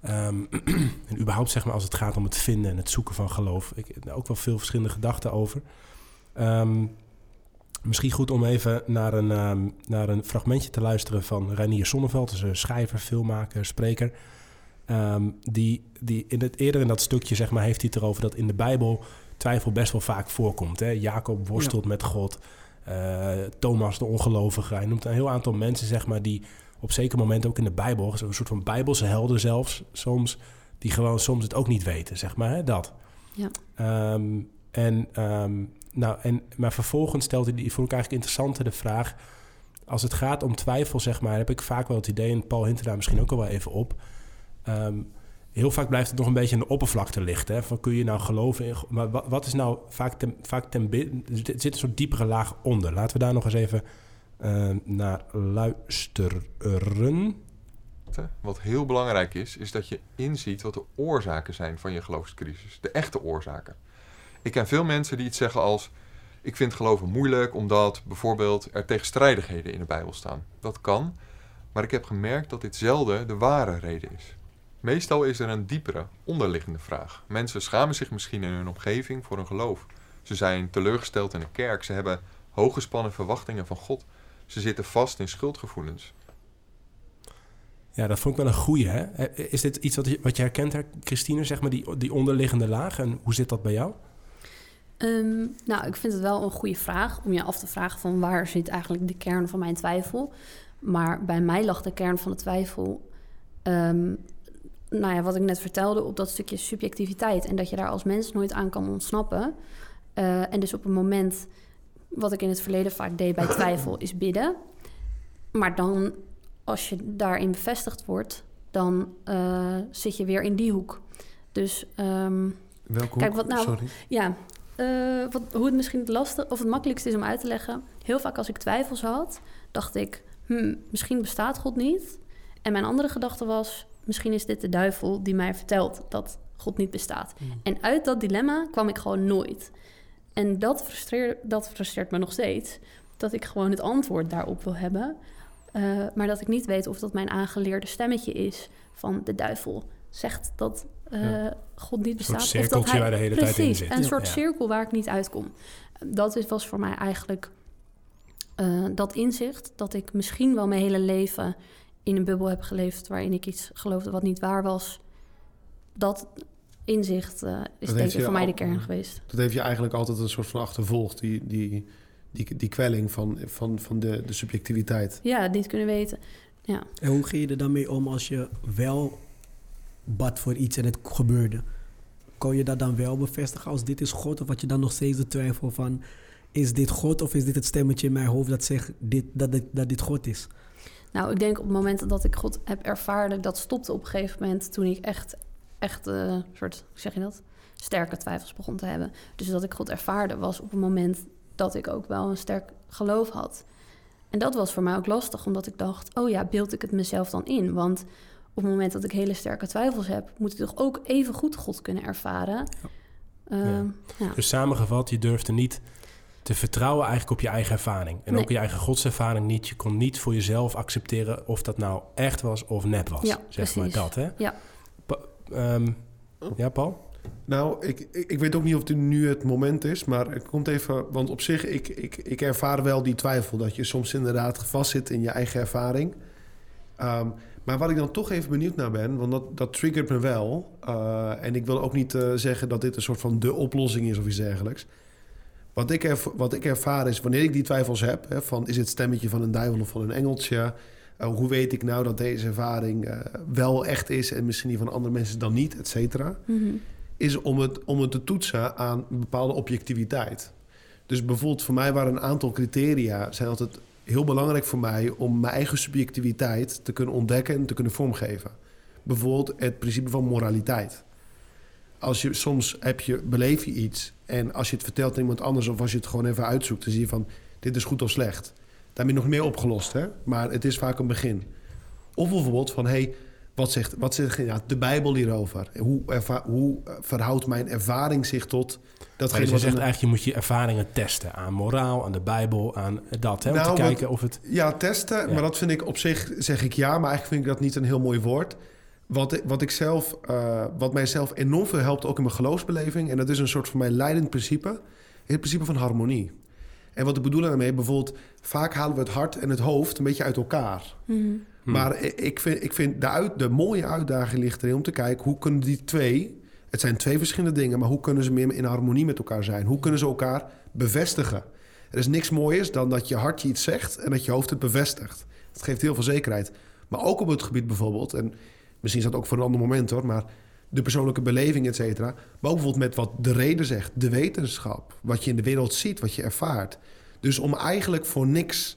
Ehm, en überhaupt zeg maar als het gaat om het vinden en het zoeken van geloof. Ik heb daar ook wel veel verschillende gedachten over. Ehm, misschien goed om even naar een, ehm, naar een fragmentje te luisteren van Reinier Sonneveld. Dat is een schrijver, filmmaker, spreker. Die, die in het, eerder in dat stukje zeg maar, heeft hij het erover dat in de Bijbel twijfel best wel vaak voorkomt. Hè? Jacob worstelt met God. eh, Thomas de ongelovige. Hij noemt een heel aantal mensen zeg maar, die op zeker moment ook in de Bijbel... zo'n soort van bijbelse helden zelfs soms... die gewoon soms het ook niet weten, zeg maar. Hè? Dat. Ja. Ehm, en, ehm, nou, en, maar vervolgens stelt hij, die vond ik eigenlijk interessanter de vraag... als het gaat om twijfel, zeg maar... heb ik vaak wel het idee, en Paul hint daar misschien ook al wel even op... ehm, heel vaak blijft het nog een beetje aan de oppervlakte liggen. Van kun je nou geloven in... Maar wat, wat is nou vaak ten, vaak ten zit een soort diepere laag onder. Laten we daar nog eens even eh, naar luisteren. Wat heel belangrijk is, is dat je inziet wat de oorzaken zijn van je geloofscrisis. De echte oorzaken. Ik ken veel mensen die iets zeggen als... ik vind geloven moeilijk omdat bijvoorbeeld er tegenstrijdigheden in de Bijbel staan. Dat kan, maar ik heb gemerkt dat dit zelden de ware reden is. Meestal is er een diepere, onderliggende vraag. Mensen schamen zich misschien in hun omgeving voor hun geloof. Ze zijn teleurgesteld in de kerk. Ze hebben hooggespannen verwachtingen van God. Ze zitten vast in schuldgevoelens. Ja, dat vond ik wel een goeie, hè? Eh, Is dit iets wat je, wat je herkent, hè, Christine, zeg maar, die, die onderliggende laag? En hoe zit dat bij jou? Ehm, nou, ik vind het wel een goede vraag om je af te vragen van waar zit eigenlijk de kern van mijn twijfel. Maar bij mij lag de kern van de twijfel, ehm, nou ja, wat ik net vertelde, op dat stukje subjectiviteit. En dat je daar als mens nooit aan kan ontsnappen. Eh, en dus op een moment, wat ik in het verleden vaak deed bij twijfel, is bidden. Maar dan, als je daarin bevestigd wordt, dan eh, zit je weer in die hoek. Dus ehm, Welke Kijk, hoek? wat nou- Sorry. ja, eh, wat, hoe het misschien het lastig of het makkelijkste is om uit te leggen. Heel vaak als ik twijfels had, dacht ik, hm, misschien bestaat God niet. En mijn andere gedachte was, misschien is dit de duivel die mij vertelt dat God niet bestaat. En uit dat dilemma kwam ik gewoon nooit. En dat frustreert, dat frustreert me nog steeds. Dat ik gewoon het antwoord daarop wil hebben. eh, maar dat ik niet weet of dat mijn aangeleerde stemmetje is van de duivel zegt dat eh, Ja. God niet Een bestaat. of dat cirkeltje hij, waar de hele tijd in Precies, zit. een soort Ja. cirkel waar ik niet uitkom. Dat is, was voor mij eigenlijk eh, dat inzicht dat ik misschien wel mijn hele leven in een bubbel heb geleefd waarin ik iets geloofde wat niet waar was. Dat inzicht eh, is Dat denk ik voor mij de kern geweest. Dat heeft je eigenlijk altijd een soort van achtervolgd, die, die, die, die kwelling van, van, van de, de subjectiviteit. Ja, het niet kunnen weten. Ja. En hoe ging je er dan mee om als je wel bad voor iets en het gebeurde? Kon je dat dan wel bevestigen als dit is God? Of had je dan nog steeds de twijfel van... is dit God of is dit het stemmetje in mijn hoofd dat zegt dit, dat, dit, dat dit God is? Nou, ik denk op het moment dat ik God heb ervaren, dat stopte op een gegeven moment toen ik echt, echt, eh soort, hoe zeg je dat? Sterke twijfels begon te hebben. Dus dat ik God ervaarde was op het moment dat ik ook wel een sterk geloof had. En dat was voor mij ook lastig, omdat ik dacht, oh ja, beeld ik het mezelf dan in? Want op het moment dat ik hele sterke twijfels heb, moet ik toch ook even goed God kunnen ervaren. Ehm, ja. Dus samengevat, je durfde niet te vertrouwen eigenlijk op je eigen ervaring. En Nee. ook je eigen godservaring niet. Je kon niet voor jezelf accepteren of dat nou echt was of nep was. Ja, zeg maar dat, hè? Ja. Pa- ehm, ja, Paul? Nou, ik, ik, ik weet ook niet of het nu het moment is, maar het komt even... Want op zich, ik, ik, ik ervaar wel die twijfel... dat je soms inderdaad vastzit in je eigen ervaring. Ehm, maar wat ik dan toch even benieuwd naar ben... want dat, dat triggert me wel... eh, en ik wil ook niet eh, zeggen dat dit een soort van de oplossing is of iets dergelijks... Wat ik, erv- wat ik ervaar is, wanneer ik die twijfels heb... Hè, van is het stemmetje van een duivel of van een engeltje... eh, hoe weet ik nou dat deze ervaring eh, wel echt is... en misschien die van andere mensen dan niet, et cetera Mhm. is om het, om het te toetsen aan een bepaalde objectiviteit. Dus bijvoorbeeld voor mij waren een aantal criteria... zijn altijd heel belangrijk voor mij... om mijn eigen subjectiviteit te kunnen ontdekken en te kunnen vormgeven. Bijvoorbeeld het principe van moraliteit. Als je soms heb je, beleef je iets... en als je het vertelt aan iemand anders... of als je het gewoon even uitzoekt... dan zie je van, dit is goed of slecht. Daar ben je nog meer opgelost, hè? Maar het is vaak een begin. Of bijvoorbeeld van, hey, wat zegt, wat zegt ja, de Bijbel hierover? Hoe, hoe verhoudt mijn ervaring zich tot datgene dus je wat... zegt een- eigenlijk, je moet je ervaringen testen. Aan moraal, aan de Bijbel, aan dat. Hè? Om Nou, te wat- kijken of het... Ja, testen. Ja. Maar dat vind ik op zich, zeg ik ja, maar eigenlijk vind ik dat niet een heel mooi woord. Wat, ik- wat, ik zelf, eh, wat mij zelf enorm veel helpt, ook in mijn geloofsbeleving... en dat is een soort van mijn leidend principe... is het principe van harmonie. En wat ik bedoel daarmee, bijvoorbeeld... vaak halen we het hart en het hoofd een beetje uit elkaar... Mhm. Hm. Maar ik vind, ik vind de, uit, de mooie uitdaging ligt erin om te kijken hoe kunnen die twee. Het zijn twee verschillende dingen, maar hoe kunnen ze meer in harmonie met elkaar zijn? Hoe kunnen ze elkaar bevestigen? Er is niks mooiers dan dat je hart je iets zegt en dat je hoofd het bevestigt. Het geeft heel veel zekerheid. Maar ook op het gebied bijvoorbeeld, en misschien is dat ook voor een ander moment hoor, maar de persoonlijke beleving, et cetera. Maar ook bijvoorbeeld met wat de reden zegt, de wetenschap, wat je in de wereld ziet, wat je ervaart. Dus om eigenlijk voor niks.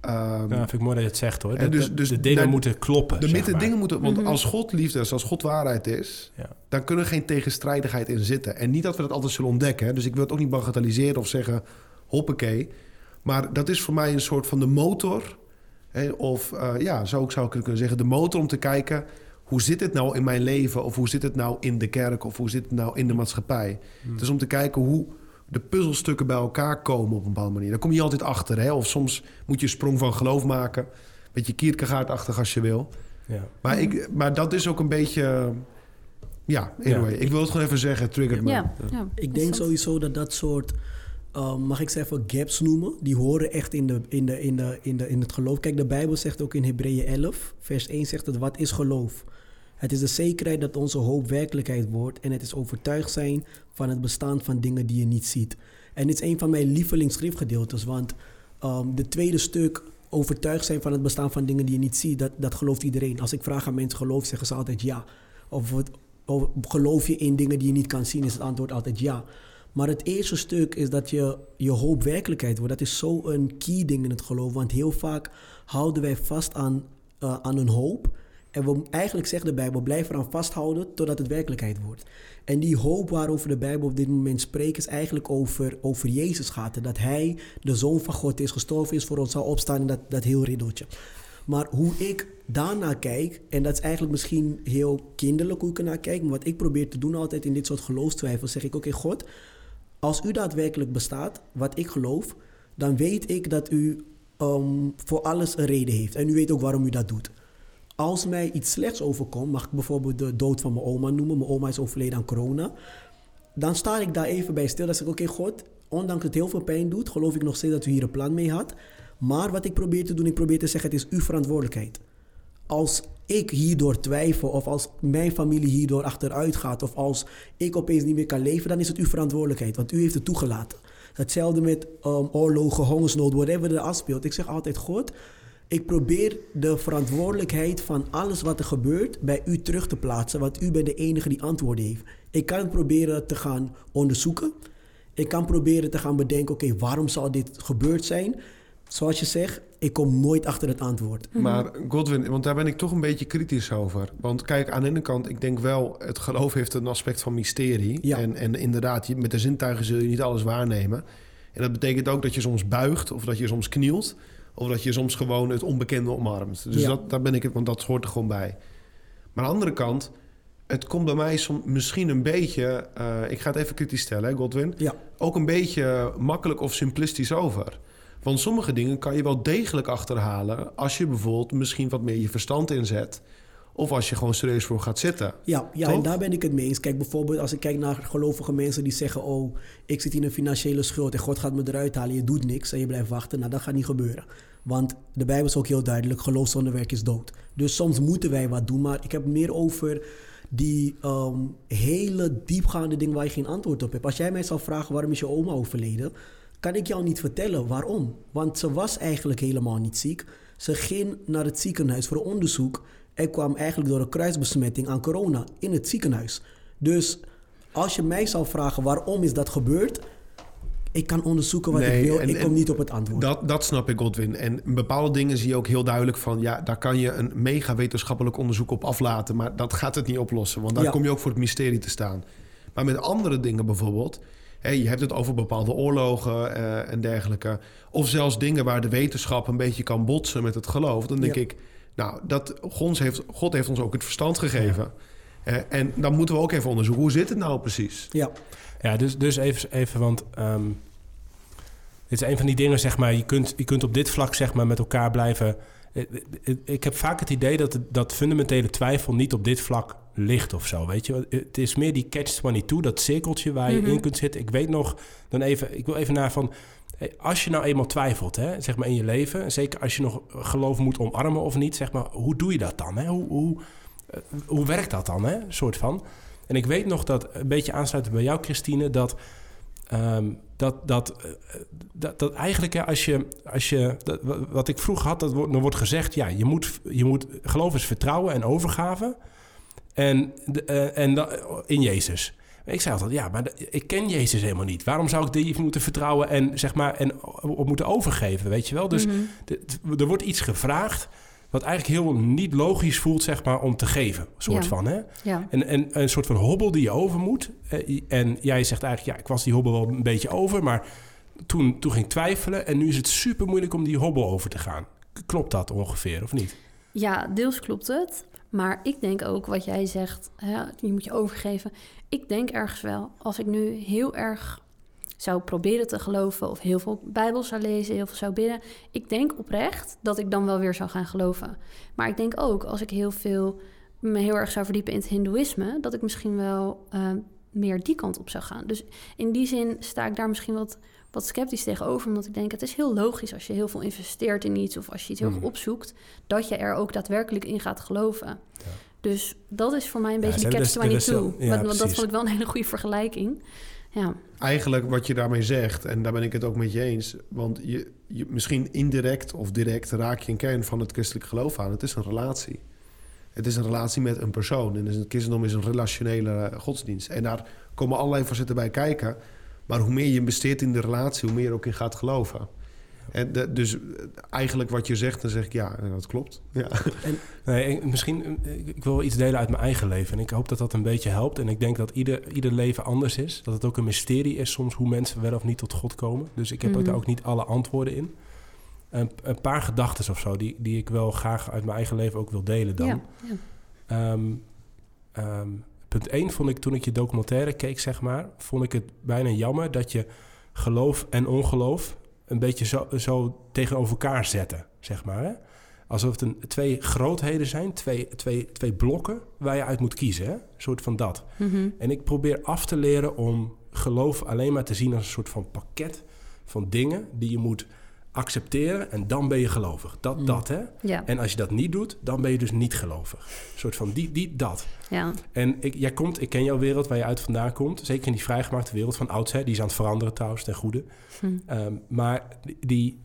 ehm, Ja, vind ik mooi dat je het zegt hoor. De, dus- de- dus de dingen moeten kloppen. de maar. dingen moeten... Want Mhm. als God liefde is, als God waarheid is... Ja. dan kunnen er geen tegenstrijdigheid in zitten. En niet dat we dat altijd zullen ontdekken. hè. Dus ik wil het ook niet bagatelliseren of zeggen... hoppakee. Maar dat is voor mij een soort van de motor... Hè, of eh, ja, zo zou ik het kunnen zeggen... de motor om te kijken... hoe zit het nou in mijn leven? Of hoe zit het nou in de kerk? Of hoe zit het nou in de maatschappij? Het is om te kijken hoe de puzzelstukken bij elkaar komen op een bepaalde manier. Daar kom je altijd achter. Hè? Of soms moet je een sprong van geloof maken. Beetje kierkegaardachtig als je wil. Ja. Maar, ik, maar dat is ook een beetje... Ja, anyway. Ja. Ik wil het gewoon even zeggen. Het triggert me. Ja, ja. Ik denk sowieso dat dat soort, eh, mag ik ze even gaps noemen, die horen echt in, de, in, de, in, de, in, de, in het geloof. Kijk, de Bijbel zegt ook in Hebreeën 11, vers 1 zegt het, wat is geloof? Het is de zekerheid dat onze hoop werkelijkheid wordt en het is overtuigd zijn van het bestaan van dingen die je niet ziet. En dit is een van mijn lievelingsschriftgedeeltes, want um, de tweede stuk, overtuigd zijn van het bestaan van dingen die je niet ziet, dat, dat gelooft iedereen. Als ik vraag aan mensen geloof, zeggen ze altijd ja. Of, geloof je in dingen die je niet kan zien, is het antwoord altijd ja. Maar het eerste stuk is dat je, je hoop werkelijkheid wordt. Dat is zo'n key ding in het geloof. Want heel vaak houden wij vast aan, uh, aan een hoop. En eigenlijk zegt de Bijbel, blijf eraan vasthouden totdat het werkelijkheid wordt. En die hoop waarover de Bijbel op dit moment spreekt, is eigenlijk over, over Jezus gaat. Dat Hij, de Zoon van God, is gestorven, is voor ons, zal opstaan en dat, dat heel riddeltje. Maar hoe ik daarna kijk, en dat is eigenlijk misschien heel kinderlijk hoe ik ernaar kijk, maar wat ik probeer te doen altijd in dit soort geloofstwijfels, zeg ik: Oké, God, als u daadwerkelijk bestaat, wat ik geloof, dan weet ik dat u um, voor alles een reden heeft. En u weet ook waarom u dat doet. Als mij iets slechts overkomt, mag ik bijvoorbeeld de dood van mijn oma noemen. Mijn oma is overleden aan corona. Dan sta ik daar even bij stil. Dan zeg ik: Oké, God, ondanks het heel veel pijn doet, geloof ik nog steeds dat u hier een plan mee had. Maar wat ik probeer te doen, ik probeer te zeggen, het is uw verantwoordelijkheid. Als ik hierdoor twijfel, of als mijn familie hierdoor achteruit gaat, of als ik opeens niet meer kan leven, dan is het uw verantwoordelijkheid, want u heeft het toegelaten. Hetzelfde met um, oorlogen, hongersnood, whatever er afspeelt. Ik zeg altijd, God, ik probeer de verantwoordelijkheid van alles wat er gebeurt bij u terug te plaatsen, want u bent de enige die antwoorden heeft. Ik kan proberen te gaan onderzoeken. Ik kan proberen te gaan bedenken, oké, okay, waarom zal dit gebeurd zijn? Zoals je zegt, ik kom nooit achter het antwoord. Maar Godwin, want daar ben ik toch een beetje kritisch over. Want kijk, aan de ene kant, ik denk wel, het geloof heeft een aspect van mysterie. Ja. En, en inderdaad, met de zintuigen zul je niet alles waarnemen. En dat betekent ook dat je soms buigt, of dat je soms knielt, of dat je soms gewoon het onbekende omarmt. Dus Ja. dat, daar ben ik het, want dat hoort er gewoon bij. Maar aan de andere kant, het komt bij mij som, misschien een beetje, eh, ik ga het even kritisch stellen, hè, Godwin. Ja. Ook een beetje makkelijk of simplistisch over. Want sommige dingen kan je wel degelijk achterhalen als je bijvoorbeeld misschien wat meer je verstand inzet. Of als je gewoon serieus voor gaat zitten. Ja, ja Toch? en daar ben ik het mee eens. Kijk, bijvoorbeeld als ik kijk naar gelovige mensen die zeggen... oh, ik zit in een financiële schuld en God gaat me eruit halen. Je doet niks en je blijft wachten. Nou, dat gaat niet gebeuren. Want de Bijbel is ook heel duidelijk, geloof zonder werk is dood. Dus soms moeten wij wat doen, maar ik heb meer over die ehm, hele diepgaande dingen waar je geen antwoord op hebt. Als jij mij zou vragen waarom is je oma overleden... kan ik jou niet vertellen waarom. Want ze was eigenlijk helemaal niet ziek. Ze ging naar het ziekenhuis voor onderzoek... en kwam eigenlijk door een kruisbesmetting aan corona in het ziekenhuis. Dus als je mij zou vragen waarom is dat gebeurd... ik kan onderzoeken wat Nee, ik wil, en- ik kom en niet op het antwoord. Dat, dat snap ik, Godwin. En bepaalde dingen zie je ook heel duidelijk van... ja, daar kan je een mega wetenschappelijk onderzoek op aflaten... maar dat gaat het niet oplossen. Want daar Ja. kom je ook voor het mysterie te staan. Maar met andere dingen bijvoorbeeld... Hè, je hebt het over bepaalde oorlogen eh, en dergelijke... of zelfs dingen waar de wetenschap een beetje kan botsen met het geloof... dan denk Ja. ik, nou, dat, God, heeft, God heeft ons ook het verstand gegeven... Eh, en dan moeten we ook even onderzoeken, hoe zit het nou precies? Ja, Ja, dus, dus even, even want ehm, dit is een van die dingen, zeg maar, je kunt, je kunt op dit vlak zeg maar, met elkaar blijven. Eh, eh, Ik heb vaak het idee dat, dat fundamentele twijfel niet op dit vlak ligt of zo, weet je. Het is meer die catch-22, dat cirkeltje waar je Mhm. in kunt zitten. Ik weet nog, dan even, ik wil even naar van, als je nou eenmaal twijfelt, hè, zeg maar in je leven, zeker als je nog geloof moet omarmen of niet, zeg maar, hoe doe je dat dan? Hè? Hoe, hoe, eh, hoe werkt dat dan, hè? soort van. En ik weet nog dat, een beetje aansluiten bij jou, Christine, dat, ehm, dat, dat, eh, dat, dat eigenlijk hè, als je, als je wat ik vroeger had, dat wordt, dan wordt gezegd, ja, je moet, je moet geloof is vertrouwen en overgave en, eh, en in Jezus. Ik zei altijd, ja, maar ik ken Jezus helemaal niet. Waarom zou ik die moeten vertrouwen en zeg maar en op moeten overgeven, weet je wel? Dus Mhm. de- er wordt iets gevraagd wat eigenlijk heel niet logisch voelt, zeg maar, om te geven, soort Ja. van, hè? Ja. En, en een soort van hobbel die je over moet. Eh, En jij zegt eigenlijk, ja, ik was die hobbel wel een beetje over, maar toen, toen ging ik twijfelen. En nu is het super moeilijk om die hobbel over te gaan. Klopt dat ongeveer, of niet? Ja, deels klopt het. Maar ik denk ook wat jij zegt, hè, je moet je overgeven. Ik denk ergens wel, als ik nu heel erg zou proberen te geloven of heel veel Bijbel zou lezen, heel veel zou bidden. Ik denk oprecht dat ik dan wel weer zou gaan geloven. Maar ik denk ook als ik heel veel me heel erg zou verdiepen in het Hindoeïsme, dat ik misschien wel eh, meer die kant op zou gaan. Dus in die zin sta ik daar misschien wat, wat sceptisch tegenover, omdat ik denk het is heel logisch als je heel veel investeert in iets of als je iets heel erg opzoekt, dat je er ook daadwerkelijk in gaat geloven. Dus dat is voor mij een Ja, beetje de hebben catch dus- er is 22. wel- ja, want, dat vond ik wel een hele goede vergelijking. Ja, Eigenlijk wat je daarmee zegt, en daar ben ik het ook met je eens. Want je, je, misschien indirect of direct raak je een kern van het christelijk geloof aan. Het is een relatie. Het is een relatie met een persoon. En dus het christendom is een relationele eh, godsdienst. En daar komen allerlei facetten bij kijken. Maar hoe meer je investeert in de relatie, hoe meer je er ook in gaat geloven. En de- dus eigenlijk wat je zegt, dan zeg ik ja, dat klopt. Ja. Nee, misschien, eh, ik wil wel iets delen uit mijn eigen leven. En ik hoop dat dat een beetje helpt. En ik denk dat ieder, ieder leven anders is. Dat het ook een mysterie is soms hoe mensen wel of niet tot God komen. Dus ik heb Mhm. daar ook niet alle antwoorden in. Een, een paar gedachten of zo die, die ik wel graag uit mijn eigen leven ook wil delen dan. ja, ja. Ehm, ehm, punt 1 vond ik toen ik je documentaire keek, zeg maar, vond ik het bijna jammer dat je geloof en ongeloof een beetje zo, zo tegenover elkaar zetten, zeg maar. Hè? Alsof het een, twee grootheden zijn, twee, twee, twee blokken waar je uit moet kiezen. Hè? Een soort van dat. Mhm. En ik probeer af te leren om geloof alleen maar te zien als een soort van pakket van dingen die je moet accepteren en dan ben je gelovig. Dat, Mm. dat, hè? ja, En als je dat niet doet, dan ben je dus niet gelovig. Een soort van die, die, dat. ja. En ik, jij komt, ik ken jouw wereld waar je uit vandaan komt. Zeker in die vrijgemaakte wereld van oudsher. Die is aan het veranderen trouwens, ten goede. Hm. Ehm, maar die,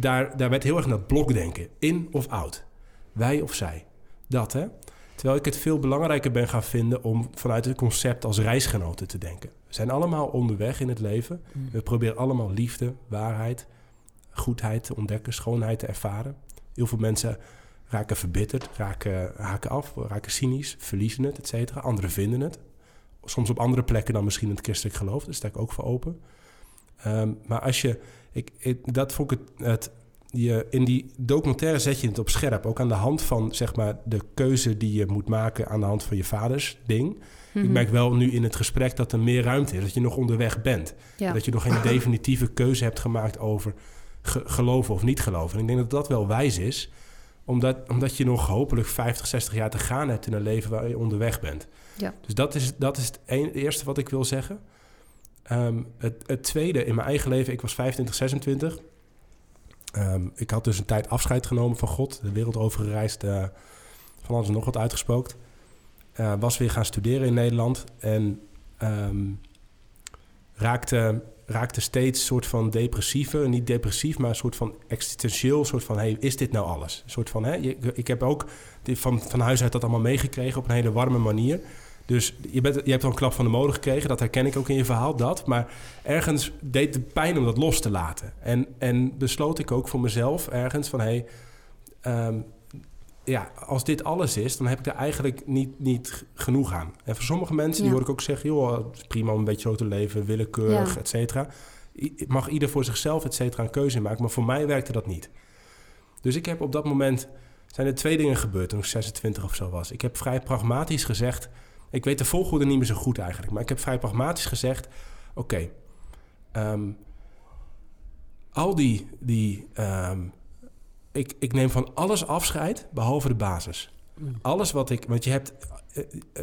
daar, daar werd heel erg naar blokdenken. In of out. Wij of zij. Dat, hè? Terwijl ik het veel belangrijker ben gaan vinden om vanuit het concept als reisgenoten te denken. We zijn allemaal onderweg in het leven. Mm. We proberen allemaal liefde, waarheid, goedheid te ontdekken, schoonheid te ervaren. Heel veel mensen raken verbitterd, raken, haken af, raken cynisch, verliezen het, et cetera. Anderen vinden het. Soms op andere plekken dan misschien het christelijk geloof. Daar sta ik ook voor open. Ehm, maar als je... Ik, ik- dat vond ik het... het je, in die documentaire zet je het op scherp. Ook aan de hand van zeg maar, de keuze die je moet maken aan de hand van je vaders ding. Ik Mhm. merk wel nu in het gesprek dat er meer ruimte is. Dat je nog onderweg bent. ja. Dat je nog geen definitieve keuze hebt gemaakt over ge- geloven of niet geloven. En ik denk dat dat wel wijs is. Omdat, omdat je nog hopelijk 50, 60 jaar te gaan hebt in een leven waar je onderweg bent. Ja. Dus dat is, dat is het een- eerste wat ik wil zeggen. Ehm, het, het tweede, in mijn eigen leven, ik was 25, 26. Ehm, ik had dus een tijd afscheid genomen van God. De wereld over gereisd. eh, van alles en nog wat uitgespookt. Eh, was weer gaan studeren in Nederland. En ehm, raakte, raakte steeds soort van depressiever. Niet depressief, maar een soort van existentieel. soort van, hey, is dit nou alles? Een soort van, hè, ik heb ook van, van huis uit dat allemaal meegekregen op een hele warme manier. Dus je, bent, je hebt al een klap van de molen gekregen. Dat herken ik ook in je verhaal, dat. Maar ergens deed het pijn om dat los te laten. En, en besloot ik ook voor mezelf ergens van... Hey, ehm, ja, als dit alles is, dan heb ik er eigenlijk niet, niet genoeg aan. En voor sommige mensen, die hoor ik ook zeggen... joh, het is prima om een beetje zo te leven, willekeurig, Ja. et cetera. Mag ieder voor zichzelf, et cetera, een keuze maken. Maar voor mij werkte dat niet. Dus ik heb op dat moment... zijn er twee dingen gebeurd toen ik 26 of zo was. Ik heb vrij pragmatisch gezegd... ik weet de volgorde niet meer zo goed eigenlijk... maar ik heb vrij pragmatisch gezegd... oké, ehm, al die... die ehm, ik, ik neem van alles afscheid, behalve de basis. Mm. Alles wat ik... Want je hebt, eh, eh,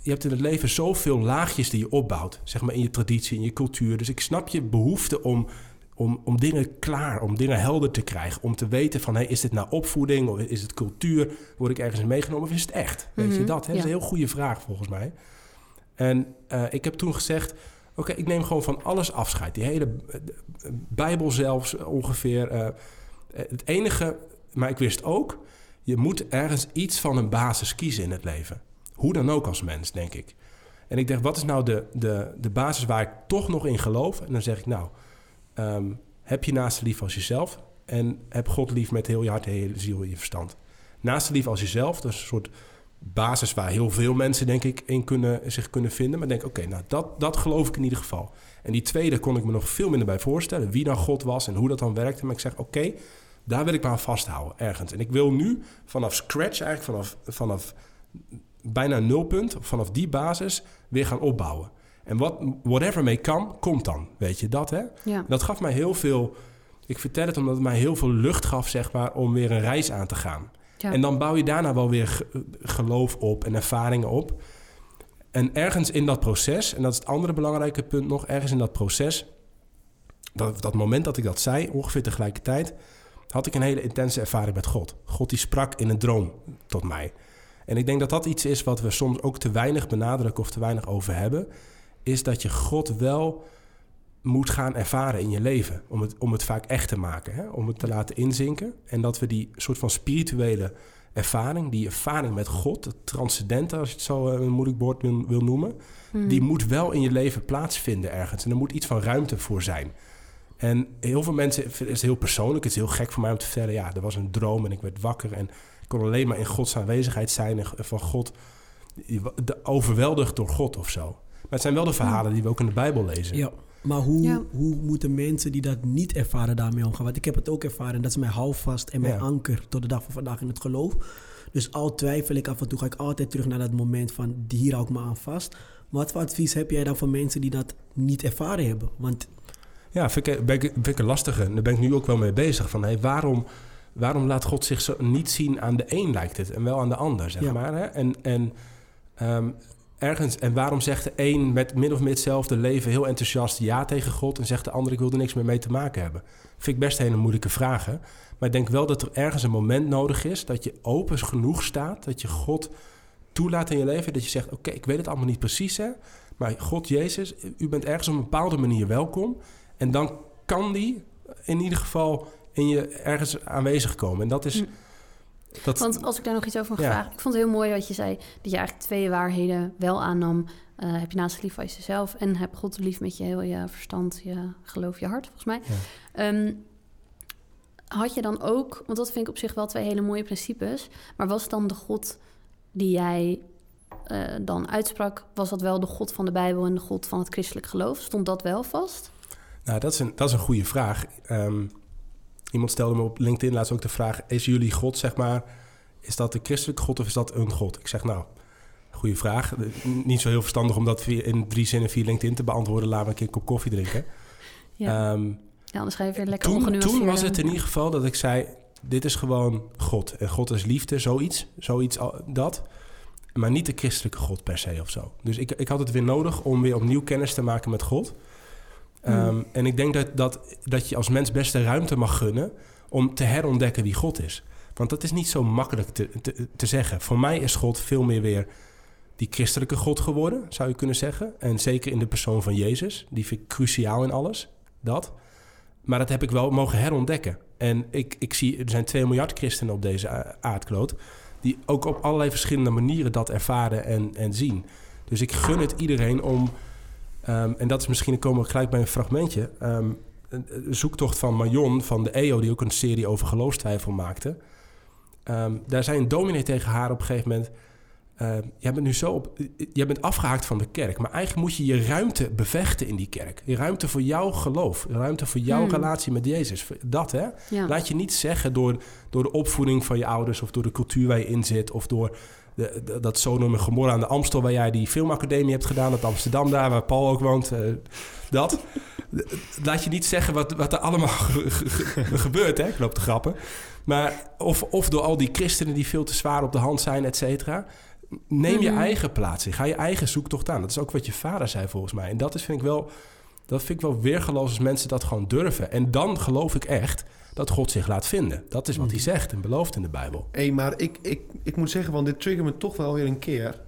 je hebt in het leven zoveel laagjes die je opbouwt. Zeg maar in je traditie, in je cultuur. Dus ik snap je behoefte om, om, om dingen klaar, om dingen helder te krijgen. Om te weten van, hey, is dit nou opvoeding of is het cultuur? Word ik ergens in meegenomen of is het echt? Weet je Mhm, dat? Hè? Dat is ja. een heel goede vraag volgens mij. En eh, ik heb toen gezegd... Oké, ik neem gewoon van alles afscheid. Die hele Bijbel zelfs ongeveer. Eh, het enige, maar ik wist ook, je moet ergens iets van een basis kiezen in het leven. Hoe dan ook als mens, denk ik. En ik dacht, wat is nou de, de, de basis waar ik toch nog in geloof? En dan zeg ik, nou, ehm, heb je naaste lief als jezelf en heb God lief met heel je hart, heel je ziel en je verstand. Naaste lief als jezelf, dat is een soort basis waar heel veel mensen, denk ik, in kunnen, zich kunnen vinden. Maar denk, oké, nou, dat, dat geloof ik in ieder geval. En die tweede kon ik me nog veel minder bij voorstellen, wie dan God was en hoe dat dan werkte. Maar ik zeg, oké, Daar wil ik me aan vasthouden, ergens. En ik wil nu vanaf scratch, eigenlijk vanaf, vanaf bijna nulpunt, vanaf die basis, weer gaan opbouwen. En wat, whatever mee kan, komt dan. Weet je dat, hè? Ja. Dat gaf mij heel veel... Ik vertel het omdat het mij heel veel lucht gaf, zeg maar, om weer een reis aan te gaan. Ja. En dan bouw je daarna wel weer ge- geloof op en ervaringen op. En ergens in dat proces, en dat is het andere belangrijke punt nog, ergens in dat proces, dat, dat moment dat ik dat zei, ongeveer tegelijkertijd, had ik een hele intense ervaring met God. God die sprak in een droom tot mij. En ik denk dat dat iets is wat we soms ook te weinig benadrukken of te weinig over hebben, is dat je God wel moet gaan ervaren in je leven. Om het, om het vaak echt te maken, hè? om het te laten inzinken. En dat we die soort van spirituele ervaring, die ervaring met God, het transcendente, als je het zo eh, een moeilijk woord wil, wil noemen, Mhm. die moet wel in je leven plaatsvinden ergens. En er moet iets van ruimte voor zijn. En heel veel mensen het heel persoonlijk. Het is heel gek voor mij om te vertellen, ja, er was een droom en ik werd wakker en ik kon alleen maar in Gods aanwezigheid zijn en van God, de- overweldigd door God of zo. Maar het zijn wel de verhalen die we ook in de Bijbel lezen. Ja, maar hoe, Ja. hoe moeten mensen die dat niet ervaren daarmee omgaan? Want ik heb het ook ervaren en dat is mijn houvast en mijn Ja. anker tot de dag van vandaag in het geloof. Dus al twijfel ik af en toe, ga ik altijd terug naar dat moment van hier hou ik me aan vast. Wat voor advies heb jij dan voor mensen die dat niet ervaren hebben? Want Ja, vind ik, ben ik, vind ik een lastige. Daar ben ik nu ook wel mee bezig. Van, hey, waarom, waarom laat God zich zo niet zien aan de een, lijkt het, en wel aan de ander, zeg Ja. maar. Hè? En, en, ehm, ergens, en waarom zegt de een met min of meer hetzelfde leven heel enthousiast ja tegen God... en zegt de ander ik wil er niks meer mee te maken hebben? Vind ik best hele moeilijke vragen. Maar ik denk wel dat er ergens een moment nodig is... dat je open genoeg staat, dat je God toelaat in je leven... dat je zegt, oké, ik weet het allemaal niet precies, hè... maar God, Jezus, u bent ergens op een bepaalde manier welkom... En dan kan die in ieder geval in je ergens aanwezig komen. En dat is. Hm. Dat, Want als ik daar nog iets over mag Ja. vragen. Ik vond het heel mooi wat je zei. Dat je eigenlijk twee waarheden wel aannam. Eh, heb je naast lief als jezelf. En heb God lief met je heel je verstand, je geloof, je hart, volgens mij. Ehm, had je dan ook, want dat vind ik op zich wel twee hele mooie principes. Maar was dan de God die jij eh, dan uitsprak, was dat wel de God van de Bijbel en de God van het christelijk geloof? Stond dat wel vast? Nou, dat is een, dat is een goede vraag. Ehm, iemand stelde me op LinkedIn laatst ook de vraag: is jullie God, zeg maar, is dat de christelijke God of is dat een God? Ik zeg nou. Goeie vraag. Eh, Niet zo heel verstandig om dat in drie zinnen via LinkedIn te beantwoorden. Laten we een keer een kop koffie drinken. Ja, Ehm, ja anders ga je weer lekker toen, toen was het in ieder geval dat ik zei: Dit is gewoon God. En God is liefde, zoiets. Zoiets al- dat. Maar niet de christelijke God per se of zo. Dus ik, ik had het weer nodig om weer opnieuw kennis te maken met God. Ehm, En ik denk dat, dat, dat je als mens best de ruimte mag gunnen om te herontdekken wie God is. Want dat is niet zo makkelijk te, te, te zeggen. Voor mij is God veel meer weer die christelijke God geworden, zou je kunnen zeggen. En zeker in de persoon van Jezus. Die vind ik cruciaal in alles. Dat. Maar dat heb ik wel mogen herontdekken. En ik, ik zie, er zijn 2 miljard christenen op deze aardkloot... die ook op allerlei verschillende manieren dat ervaren en, en zien. Dus ik gun het iedereen om... ehm, en dat is misschien, dan komen we gelijk bij een fragmentje... ehm, een zoektocht van Marion van de EO... die ook een serie over geloofstwijfel maakte. Ehm, daar zei een dominee tegen haar op een gegeven moment... jij bent nu zo op, jij bent afgehaakt van de kerk, maar eigenlijk moet je je ruimte bevechten in die kerk. Je ruimte voor jouw geloof, ruimte voor jouw Hmm. relatie met Jezus. Dat hè. Ja. Laat je niet zeggen door, door de opvoeding van je ouders of door de cultuur waar je in zit of door de, de- dat Sodom en Gomorra aan de Amstel waar jij die filmacademie hebt gedaan, dat Amsterdam daar waar Paul ook woont. eh, dat. Laat je niet zeggen wat, wat er allemaal ge- ge- ge- gebeurt, hè? Ik loop te grappen. Maar of, of door al die christenen die veel te zwaar op de hand zijn, et cetera. Neem je Mhm. eigen plaats in. Ga je eigen zoektocht aan. Dat is ook wat je vader zei volgens mij. En dat is, vind ik wel, dat vind ik wel weergeloos als mensen dat gewoon durven. En dan geloof ik echt dat God zich laat vinden. Dat is wat hij zegt en belooft in de Bijbel. Hé, maar ik, ik, ik moet zeggen, want dit triggert me toch wel weer een keer.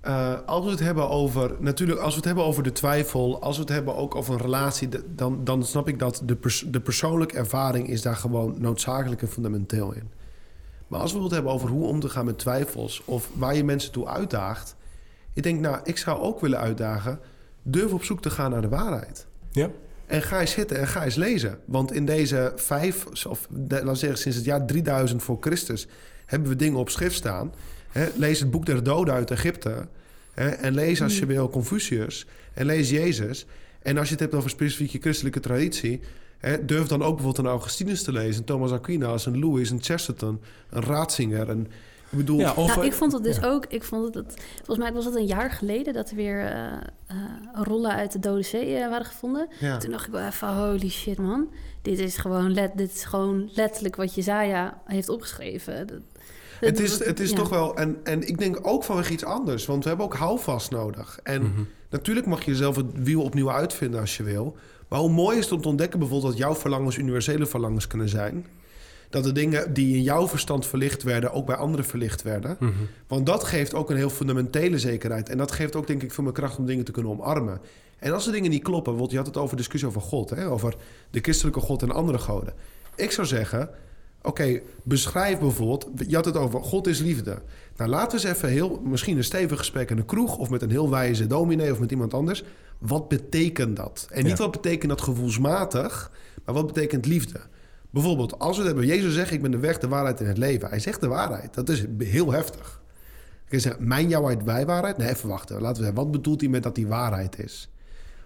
Eh, als we het hebben over, natuurlijk, als we het hebben over de twijfel, als we het hebben ook over een relatie, dan, dan snap ik dat de, pers- de persoonlijke ervaring is daar gewoon noodzakelijk en fundamenteel in. Maar als we het hebben over hoe om te gaan met twijfels of waar je mensen toe uitdaagt, ik denk, nou, ik zou ook willen uitdagen, durf op zoek te gaan naar de waarheid. Ja. En ga eens zitten en ga eens lezen. Want in deze vijf, of laten we zeggen sinds het jaar 3000 voor Christus, hebben we dingen op schrift staan. Lees het boek der doden uit Egypte. En lees als je wil Confucius. En lees Jezus. En als je het hebt over specifieke christelijke traditie. Durf dan ook bijvoorbeeld een Augustinus te lezen, een Thomas Aquinas, een Louis, een Chesterton, een Ratzinger. Een, ik bedoel, Ja, of, nou, ik vond het dus ja. ook. Ik vond het, het- volgens mij was het een jaar geleden dat er weer eh, eh, rollen uit de Dode Zee eh, waren gevonden. ja. Toen dacht ik wel even, holy shit man. Dit is gewoon, let, dit is gewoon letterlijk wat Jezaja heeft opgeschreven. Dat- Het dat- is, het is ja. toch wel, en, en ik denk ook vanwege iets anders, want we hebben ook houvast nodig. En Mhm. natuurlijk mag je jezelf het wiel opnieuw uitvinden als je wil. Maar hoe mooi is het om te ontdekken bijvoorbeeld dat jouw verlangens universele verlangens kunnen zijn. Dat de dingen die in jouw verstand verlicht werden, ook bij anderen verlicht werden. Mhm. Want dat geeft ook een heel fundamentele zekerheid. En dat geeft ook, denk ik, veel meer kracht om dingen te kunnen omarmen. En als de dingen niet kloppen, bijvoorbeeld, je had het over discussie over God, hè, over de christelijke God en andere goden. Ik zou zeggen, oké, beschrijf bijvoorbeeld, je had het over God is liefde. Nou, laten we eens even heel, misschien een stevig gesprek in een kroeg of met een heel wijze dominee of met iemand anders. Wat betekent dat? En niet Ja. wat betekent dat gevoelsmatig, maar wat betekent liefde? Bijvoorbeeld, als we het hebben, Jezus zegt: Ik ben de weg, de waarheid en het leven. Hij zegt de waarheid. Dat is heel heftig. Je zegt, mijn jouwheid, wij waarheid? Nee, even wachten. Laten we zeggen, wat bedoelt hij met dat die waarheid is?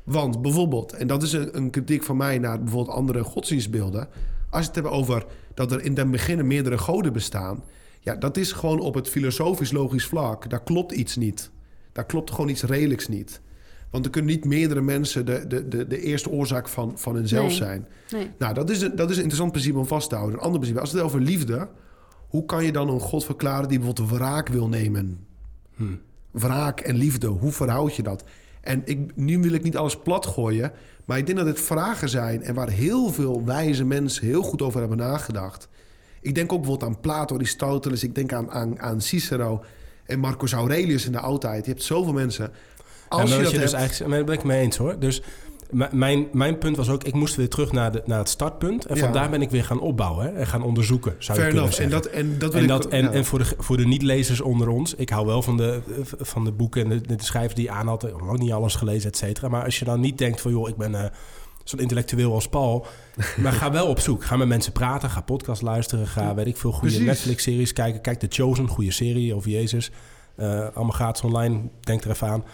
Want bijvoorbeeld, en dat is een, kritiek van mij naar bijvoorbeeld andere godsdienstbeelden. Als je het hebben over dat er in den beginnen meerdere goden bestaan. Ja, dat is gewoon op het filosofisch-logisch vlak. Daar klopt iets niet. Daar klopt gewoon iets redelijks niet. Want er kunnen niet meerdere mensen de, de, de, de eerste oorzaak van, van hunzelf Nee. zijn. Nee. Nou, dat is, een, dat is een interessant principe om vast te houden. Een ander principe, als het over liefde... hoe kan je dan een God verklaren die bijvoorbeeld wraak wil nemen? Hmm. Wraak en liefde, hoe verhoud je dat? En ik, nu wil ik niet alles plat gooien... maar ik denk dat het vragen zijn... en waar heel veel wijze mensen heel goed over hebben nagedacht. Ik denk ook bijvoorbeeld aan Plato, Aristoteles... ik denk aan, aan, aan Cicero en Marcus Aurelius in de oudheid. Je hebt zoveel mensen... Als en je dat je dus hebt, eigenlijk, daar ben ik mee eens hoor. Dus mijn, mijn punt was ook, ik moest weer terug naar, de, naar het startpunt. En Ja. vandaar ben ik weer gaan opbouwen hè, en gaan onderzoeken, zou fair je kunnen enough. En zeggen. dat, en dat wil En, ik... dat, en, ja. en voor, de, voor de niet-lezers onder ons, ik hou wel van de, van de boeken en de, de schrijvers die je aan had. Ik heb ook niet alles gelezen, et cetera. Maar als je dan niet denkt van, joh, ik ben eh, zo'n intellectueel als Paul. maar ga wel op zoek. Ga met mensen praten, ga podcast luisteren. Ga, weet ik veel, goede. Netflix-series kijken. Kijk The Chosen, goede serie over Jezus. Eh, allemaal gratis online, denk er even aan.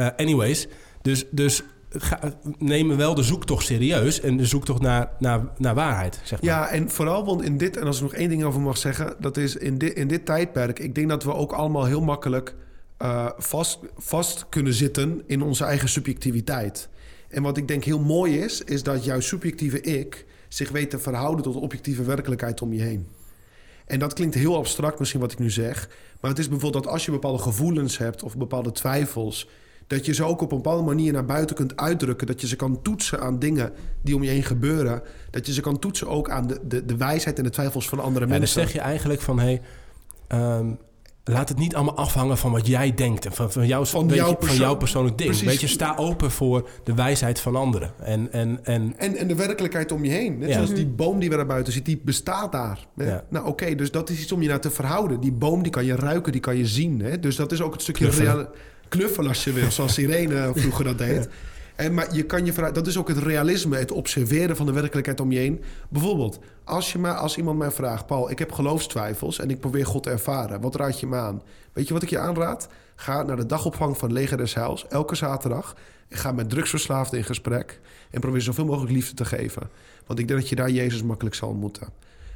Eh, anyways, dus, dus ga, neem wel de zoektocht serieus. En de zoektocht naar, naar, naar waarheid, zeg maar. Ja, en vooral, want in dit, en als ik nog één ding over mag zeggen, dat is in dit, in dit tijdperk, ik denk dat we ook allemaal heel makkelijk eh, vast, vast kunnen zitten in onze eigen subjectiviteit. En wat ik denk heel mooi is, is dat jouw subjectieve ik zich weet te verhouden tot de objectieve werkelijkheid om je heen. En dat klinkt heel abstract misschien wat ik nu zeg, maar het is bijvoorbeeld dat als je bepaalde gevoelens hebt of bepaalde twijfels, dat je ze ook op een bepaalde manier naar buiten kunt uitdrukken. Dat je ze kan toetsen aan dingen die om je heen gebeuren. Dat je ze kan toetsen ook aan de, de, de wijsheid en de twijfels van andere Ja, dan mensen. zeg je eigenlijk van, hey, ehm, laat het niet allemaal afhangen van wat jij denkt. En van, van, jouw, Van jouw van jouw persoonlijk ding. Precies. Weet je, sta open voor de wijsheid van anderen. En, en, en En, en de werkelijkheid om je heen. Net Ja. zoals die boom die we daar buiten ziet, die bestaat daar. Ja. Nou oké, dus dat is iets om je naar te verhouden. Die boom die kan je ruiken, die kan je zien. Hè? Dus dat is ook het stukje Knuffelen. real- knuffelen als je wil, zoals Irene vroeger dat deed. En, maar je kan je verhou- dat is ook het realisme, het observeren van de werkelijkheid om je heen. Bijvoorbeeld, als, je maar, als iemand mij vraagt... Paul, ik heb geloofstwijfels en ik probeer God te ervaren. Wat raad je me aan? Weet je wat ik je aanraad? Ga naar de dagopvang van Leger des Heils, elke zaterdag. En ga met drugsverslaafden in gesprek. En probeer zoveel mogelijk liefde te geven. Want ik denk dat je daar Jezus makkelijk zal ontmoeten.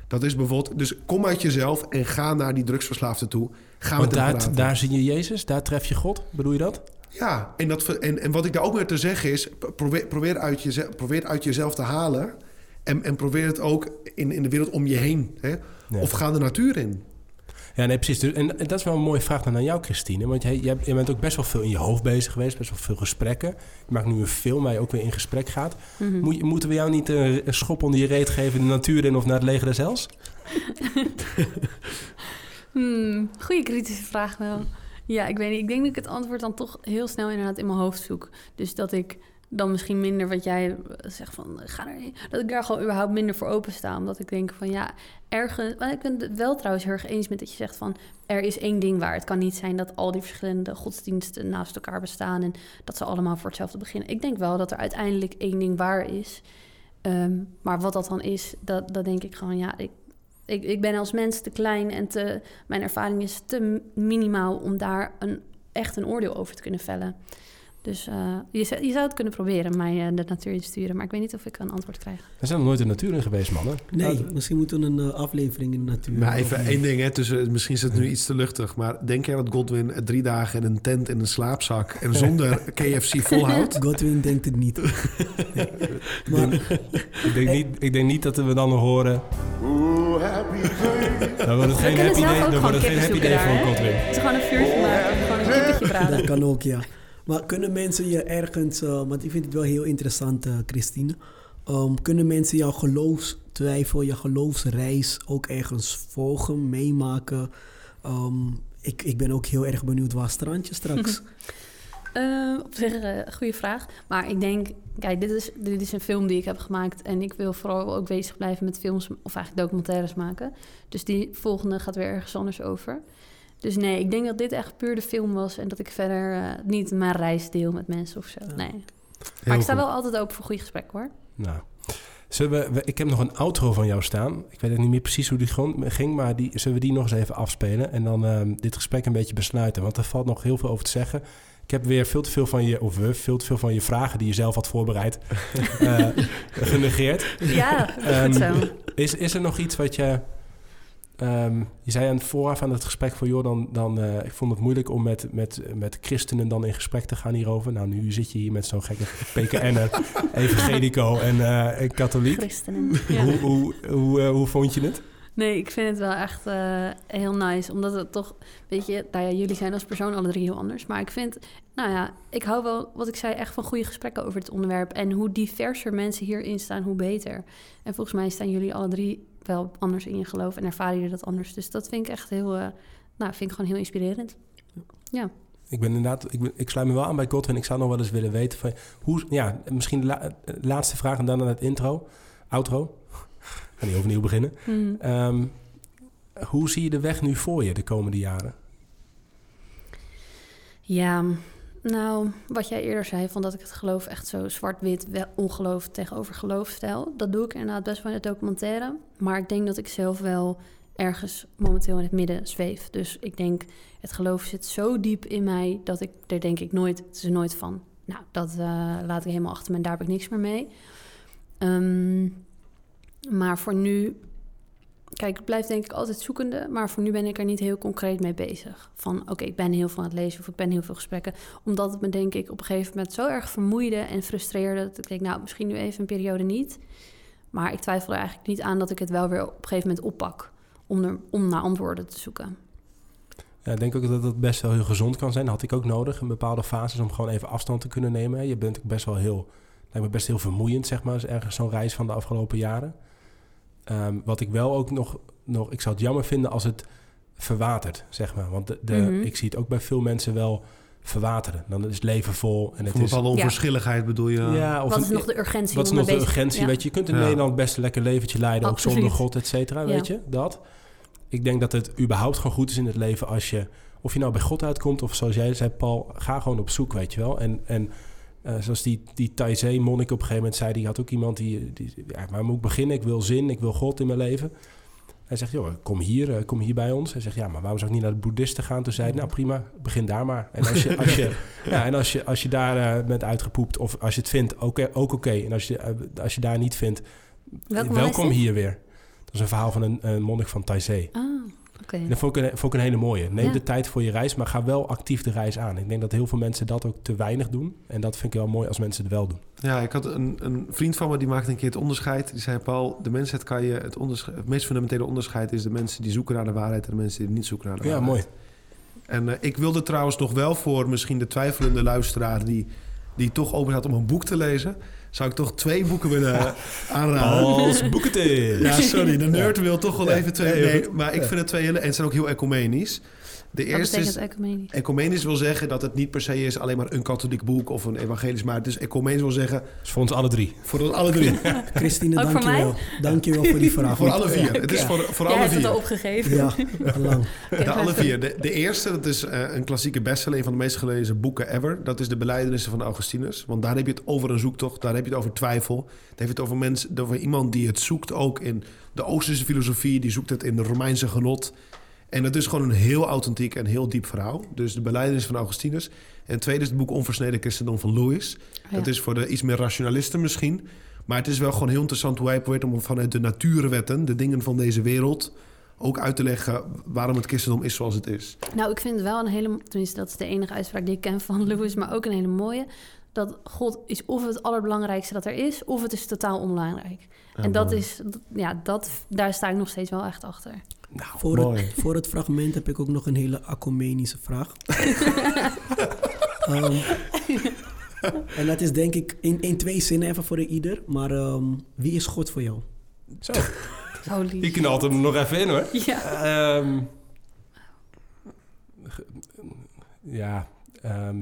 Dat is bijvoorbeeld... Dus kom uit jezelf en ga naar die drugsverslaafden toe. Ga want met hem daar, praten. daar zie je Jezus, daar tref je God. Bedoel je dat? Ja, en, dat, en, en wat ik daar ook mee te zeggen is... probeer, probeer, uit, jezelf, probeer het uit jezelf te halen... en, en probeer het ook in, in de wereld om je heen. Hè? Ja. Of ga de natuur in. Ja, nee, precies. Dus- En, en dat is wel een mooie vraag dan aan jou, Christine. Want jij, jij, jij bent ook best wel veel in je hoofd bezig geweest. Best wel veel gesprekken. Je maakt nu een film waar je ook weer in gesprek gaat. Mhm. Moet, je- moeten we jou niet een schop onder je reet geven... de natuur in of naar het leger des Hels? Hmm, goede kritische vraag wel. Ja, ik weet niet. Ik denk dat ik het antwoord dan toch heel snel inderdaad in mijn hoofd zoek. Dus dat ik dan misschien minder wat jij eh, zegt van eh, ga er dat ik daar gewoon überhaupt minder voor opensta. Omdat ik denk van ja, ergens. Ik ben het wel trouwens heel erg eens met dat je zegt van er is één ding waar. Het kan niet zijn dat al die verschillende godsdiensten naast elkaar bestaan en dat ze allemaal voor hetzelfde beginnen. Ik denk wel dat er uiteindelijk één ding waar is. Ehm, maar wat dat dan is, dat, dat denk ik gewoon ja. Ik, ik, ik ben als mens te klein en te, mijn ervaring is te minimaal om daar een, echt een oordeel over te kunnen vellen. Dus eh, je, zou- je zou het kunnen proberen, mij eh, de natuur in te sturen. Maar ik weet niet of ik een antwoord krijg. We zijn nog nooit in de natuur in geweest, mannen. Nee, Nou, misschien moeten we een eh, aflevering in de natuur. Maar even één ding, hè, tussen, misschien is het nu iets te luchtig. Maar denk jij dat Godwin drie dagen in een tent in een slaapzak en zonder KFC volhoudt? Godwin denkt het niet. Nee. Maar ik, denk niet, ik denk niet dat we dan nog horen... Dan wordt het geen happy zelf day, ook dan wordt het gewoon geen happy day voor? Godwin. Het is gewoon een vuurtje maken, gewoon een kippetje braden. dat kan ook, ja. Maar kunnen mensen je ergens, eh, want ik vind het wel heel interessant, eh, Christine. Ehm, kunnen mensen jouw geloofstwijfel, je geloofsreis ook ergens volgen, meemaken? Ehm, ik, ik ben ook heel erg benieuwd waar strandje straks. Eh, op zich een goede vraag. Maar ik denk, kijk, dit is, dit is een film die ik heb gemaakt. En ik wil vooral ook bezig blijven met films, of eigenlijk documentaires maken. Dus die volgende gaat weer ergens anders over. Dus nee, ik denk dat dit echt puur de film was. En dat ik verder eh, niet mijn reis deel met mensen of zo. Nee. Maar ik sta wel altijd open voor goede gesprekken hoor. Nou, zullen we, ik heb nog een outro van jou staan. Ik weet niet meer precies hoe die ging, maar die, zullen we die nog eens even afspelen en dan ehm, dit gesprek een beetje besluiten? Want er valt nog heel veel over te zeggen. Ik heb weer veel te veel van je, of we, veel te veel van je vragen die je zelf had voorbereid, eh, genegeerd. Ja, Ehm, goed zo. Is, is er nog iets wat je... ehm, je zei aan het vooraf aan het gesprek van... joh, dan, dan, eh, ik vond het moeilijk om met, met, met christenen dan in gesprek te gaan hierover. Nou, nu zit je hier met zo'n gekke PKN'er, evangelico en, eh, en katholiek. Christenen. Ja. Hoe, hoe, hoe, eh, hoe vond je het? Nee, ik vind het wel echt eh, heel nice. Omdat het toch, weet je, nou ja, jullie zijn als persoon alle drie heel anders. Maar ik vind, nou ja, ik hou wel, wat ik zei, echt van goede gesprekken over het onderwerp. En hoe diverser mensen hierin staan, hoe beter. En volgens mij staan jullie alle drie wel anders in je geloof en ervaren jullie dat anders. Dus dat vind ik echt heel, eh, nou, vind ik gewoon heel inspirerend. Ja. Ik ben inderdaad, ik, ben, ik sluit me wel aan bij Godwin. Ik zou nog wel eens willen weten van hoe, ja, misschien de la- eh, laatste vraag en dan aan het intro, outro. Ga niet overnieuw beginnen. Mhm. Ehm, hoe zie je de weg nu voor je de komende jaren? Ja, nou, wat jij eerder zei, van dat ik het geloof echt zo zwart-wit, ongeloof tegenover geloof stel. Dat doe ik inderdaad best wel in het documentaire. Maar ik denk dat ik zelf wel ergens momenteel in het midden zweef. Dus ik denk, het geloof zit zo diep in mij dat ik er denk ik nooit, het is nooit van. Nou, dat eh, laat ik helemaal achter me en daar heb ik niks meer mee. Ehm, maar voor nu Kijk, ik blijf denk ik altijd zoekende, maar voor nu ben ik er niet heel concreet mee bezig. Van oké, ik ben heel veel aan het lezen of ik ben heel veel gesprekken. Omdat het me denk ik op een gegeven moment zo erg vermoeide en frustreerde... dat ik denk, nou, misschien nu even een periode niet. Maar ik twijfel er eigenlijk niet aan dat ik het wel weer op een gegeven moment oppak... om, om naar antwoorden te zoeken. Ja, ik denk ook dat dat best wel heel gezond kan zijn. Dat had ik ook nodig in bepaalde fases om gewoon even afstand te kunnen nemen. Je bent best wel heel, lijkt me best heel vermoeiend, zeg maar, ergens zo'n reis van de afgelopen jaren. Ehm, wat ik wel ook nog, nog, ik zou het jammer vinden als het verwatert, zeg maar. Want de, de, Mhm. ik zie het ook bij veel mensen wel verwateren. Dan is het leven vol en het Voor een is... bepaalde onverschilligheid bedoel je? Ja, of Wat is een- nog de urgentie Wat is nog de bezig- urgentie? Ja. Weet je, je kunt in Ja. Nederland best een lekker leventje leiden, ook zonder Absoluut. God, et cetera. Ja. Weet je, dat. Ik denk dat het überhaupt gewoon goed is in het leven als je, of je nou bij God uitkomt, of zoals jij zei, Paul, ga gewoon op zoek, weet je wel. En, en eh, zoals die, die Taizé-monnik op een gegeven moment zei, die had ook iemand die, die ja, waar moet ik beginnen? Ik wil zin, ik wil God in mijn leven. Hij zegt, joh, kom hier, eh, kom hier bij ons. Hij zegt, ja, maar waarom zou ik niet naar de boeddhisten gaan? Toen zei hij, nou prima, begin daar maar. En als je, als je, ja, en als je, als je daar eh, bent uitgepoept, of als je het vindt, oké, ook oké. En als je, als je daar niet vindt, Welkom, hier weer. Dat is een verhaal van een, een monnik van Taizé. Ah, oké. En dat vond ik, een, vond ik een hele mooie. Neem Ja. de tijd voor je reis, maar ga wel actief de reis aan. Ik denk dat heel veel mensen dat ook te weinig doen. En dat vind ik wel mooi als mensen het wel doen. Ja, ik had een, een vriend van me die maakte een keer het onderscheid. Die zei: Paul, de mensheid kan je het, onderscheid, het meest fundamentele onderscheid is de mensen die zoeken naar de waarheid en de mensen die niet zoeken naar de Ja, waarheid. mooi. En eh, ik wilde trouwens nog wel voor misschien de twijfelende luisteraar die, die toch open staat om een boek te lezen, zou ik toch twee boeken willen aanraden. Als boekentip. Ja, sorry, de nerd wil toch wel even twee. Nee, maar ik vind het twee hele. En het zijn ook heel ecumenisch. De Wat eerste betekent is. ecumenisch? Ecumenisch wil zeggen dat het niet per se is alleen maar een katholiek boek of een evangelisch, maar het is ecumenisch wil zeggen is voor ons alle drie. voor ons alle drie. Christine, dankjewel. Dankjewel voor die vraag. voor alle vier. Het is voor, voor Jij alle hebt het al vier. opgegeven. Ja, lang. De alle vier. De, de eerste, dat is eh, een klassieke bestseller, een van de meest gelezen boeken ever. Dat is de Belijdenissen van Augustinus. Want daar heb je het over een zoektocht, daar heb je het over twijfel. Daar heb je het over, mensen, over iemand die het zoekt ook in de Oosterse filosofie, die zoekt het in de Romeinse genot. En dat is gewoon een heel authentiek en heel diep verhaal. Dus de beleidenis van Augustinus. En tweede is het boek Onversneden Christendom van Lewis. Dat Ja. is voor de iets meer rationalisten misschien. Maar het is wel gewoon heel interessant hoe hij probeert om vanuit de natuurwetten, de dingen van deze wereld, ook uit te leggen waarom het christendom is zoals het is. Nou, ik vind het wel een hele... Tenminste, dat is de enige uitspraak die ik ken van Lewis, maar ook een hele mooie. Dat God is of het allerbelangrijkste dat er is, of het is totaal onbelangrijk. en dat mooi. is... dat- Ja, dat, daar sta ik nog steeds wel echt achter. Nou, Voor Mooi. het, voor het fragment heb ik ook nog een hele acumenische vraag. Ehm, en dat is denk ik in, in twee zinnen even voor ieder. Maar ehm, wie is God voor jou? Zo, lief. je knalt hem er nog even in hoor. Ja. Ehm, ja, ehm,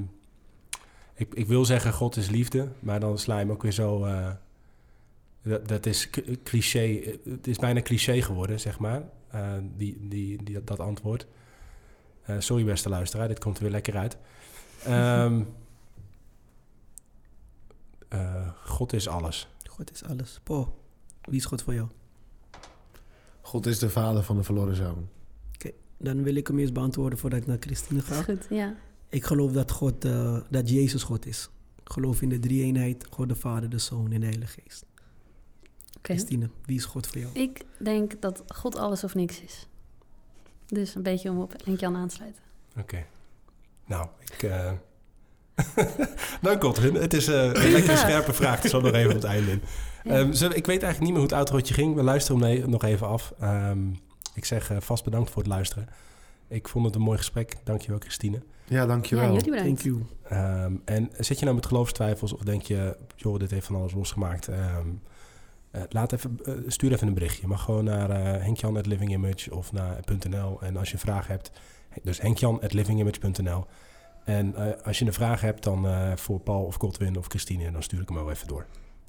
ik, ik wil zeggen God is liefde, maar dan sla je hem ook weer zo... eh, dat, dat is cliché, het is bijna cliché geworden, zeg maar, die, die, die, dat antwoord. Eh, sorry beste luisteraar, dit komt er weer lekker uit. Ehm, eh, God is alles. God is alles. Po, wie is God voor jou? God is de vader van de verloren zoon. Dan wil ik hem eerst beantwoorden voordat ik naar Christine ga. goed, ja. Ik geloof dat, God, eh, dat Jezus God is. Ik geloof in de drie-eenheid, God de Vader, de Zoon en de Heilige Geest. Oké. Christine, wie is God voor jou? Ik denk dat God alles of niks is. Dus een beetje om op Henk-Jan aan te sluiten. Oké. Nou, ik... eh Dank Godwin. Het is eh, een lekkere scherpe vraag. Het is nog even op het einde in. Ja. Ehm, zullen ik weet eigenlijk niet meer hoe het outrootje ging. We luisteren hem nog even af. Ehm, ik zeg eh, vast bedankt voor het luisteren. Ik vond het een mooi gesprek. Dankjewel, Christine. Ja, dankjewel. Ja, jullie bedankt. Thank you. Ehm, en zit je nou met geloofstwijfels of denk je... joh, dit heeft van alles losgemaakt. Ehm, eh, laat even, eh, stuur even een berichtje. Je mag gewoon naar uh, henkjan.livingimage of naar .nl. En als je een vraag hebt... Dus henkjan.livingimage.nl. En eh, als je een vraag hebt dan eh, voor Paul of Godwin of Christine... dan stuur ik hem wel even door.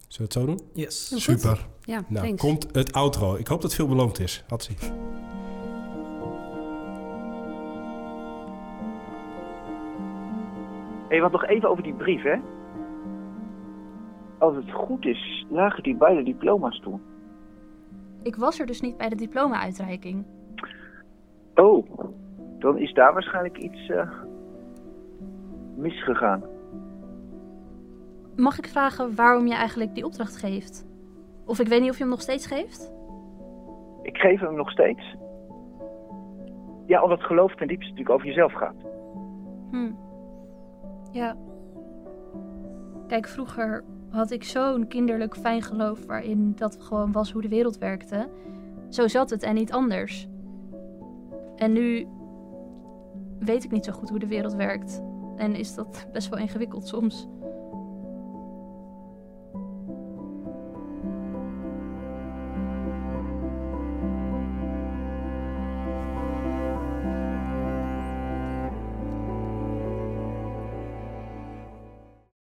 Zullen we het zo doen? Yes. Heel goed. Super. Ja, Nou, thanks. komt het outro. Ik hoop dat het veel beloond is. Hatsie. Hé, want nog even over die brief, hè? Als het goed is, lagen die beide diploma's toen. Ik was er dus niet bij de diploma-uitreiking. Oh, dan is daar waarschijnlijk iets eh, misgegaan. Mag ik vragen waarom je eigenlijk die opdracht geeft? Of ik weet niet of je hem nog steeds geeft? Ik geef hem nog steeds. Ja, omdat geloof ten diepste natuurlijk over jezelf gaat. Hm. Ja. Kijk, vroeger had ik zo'n kinderlijk fijn geloof waarin dat gewoon was hoe de wereld werkte. Zo zat het en niet anders. En nu weet ik niet zo goed hoe de wereld werkt. En is dat best wel ingewikkeld soms.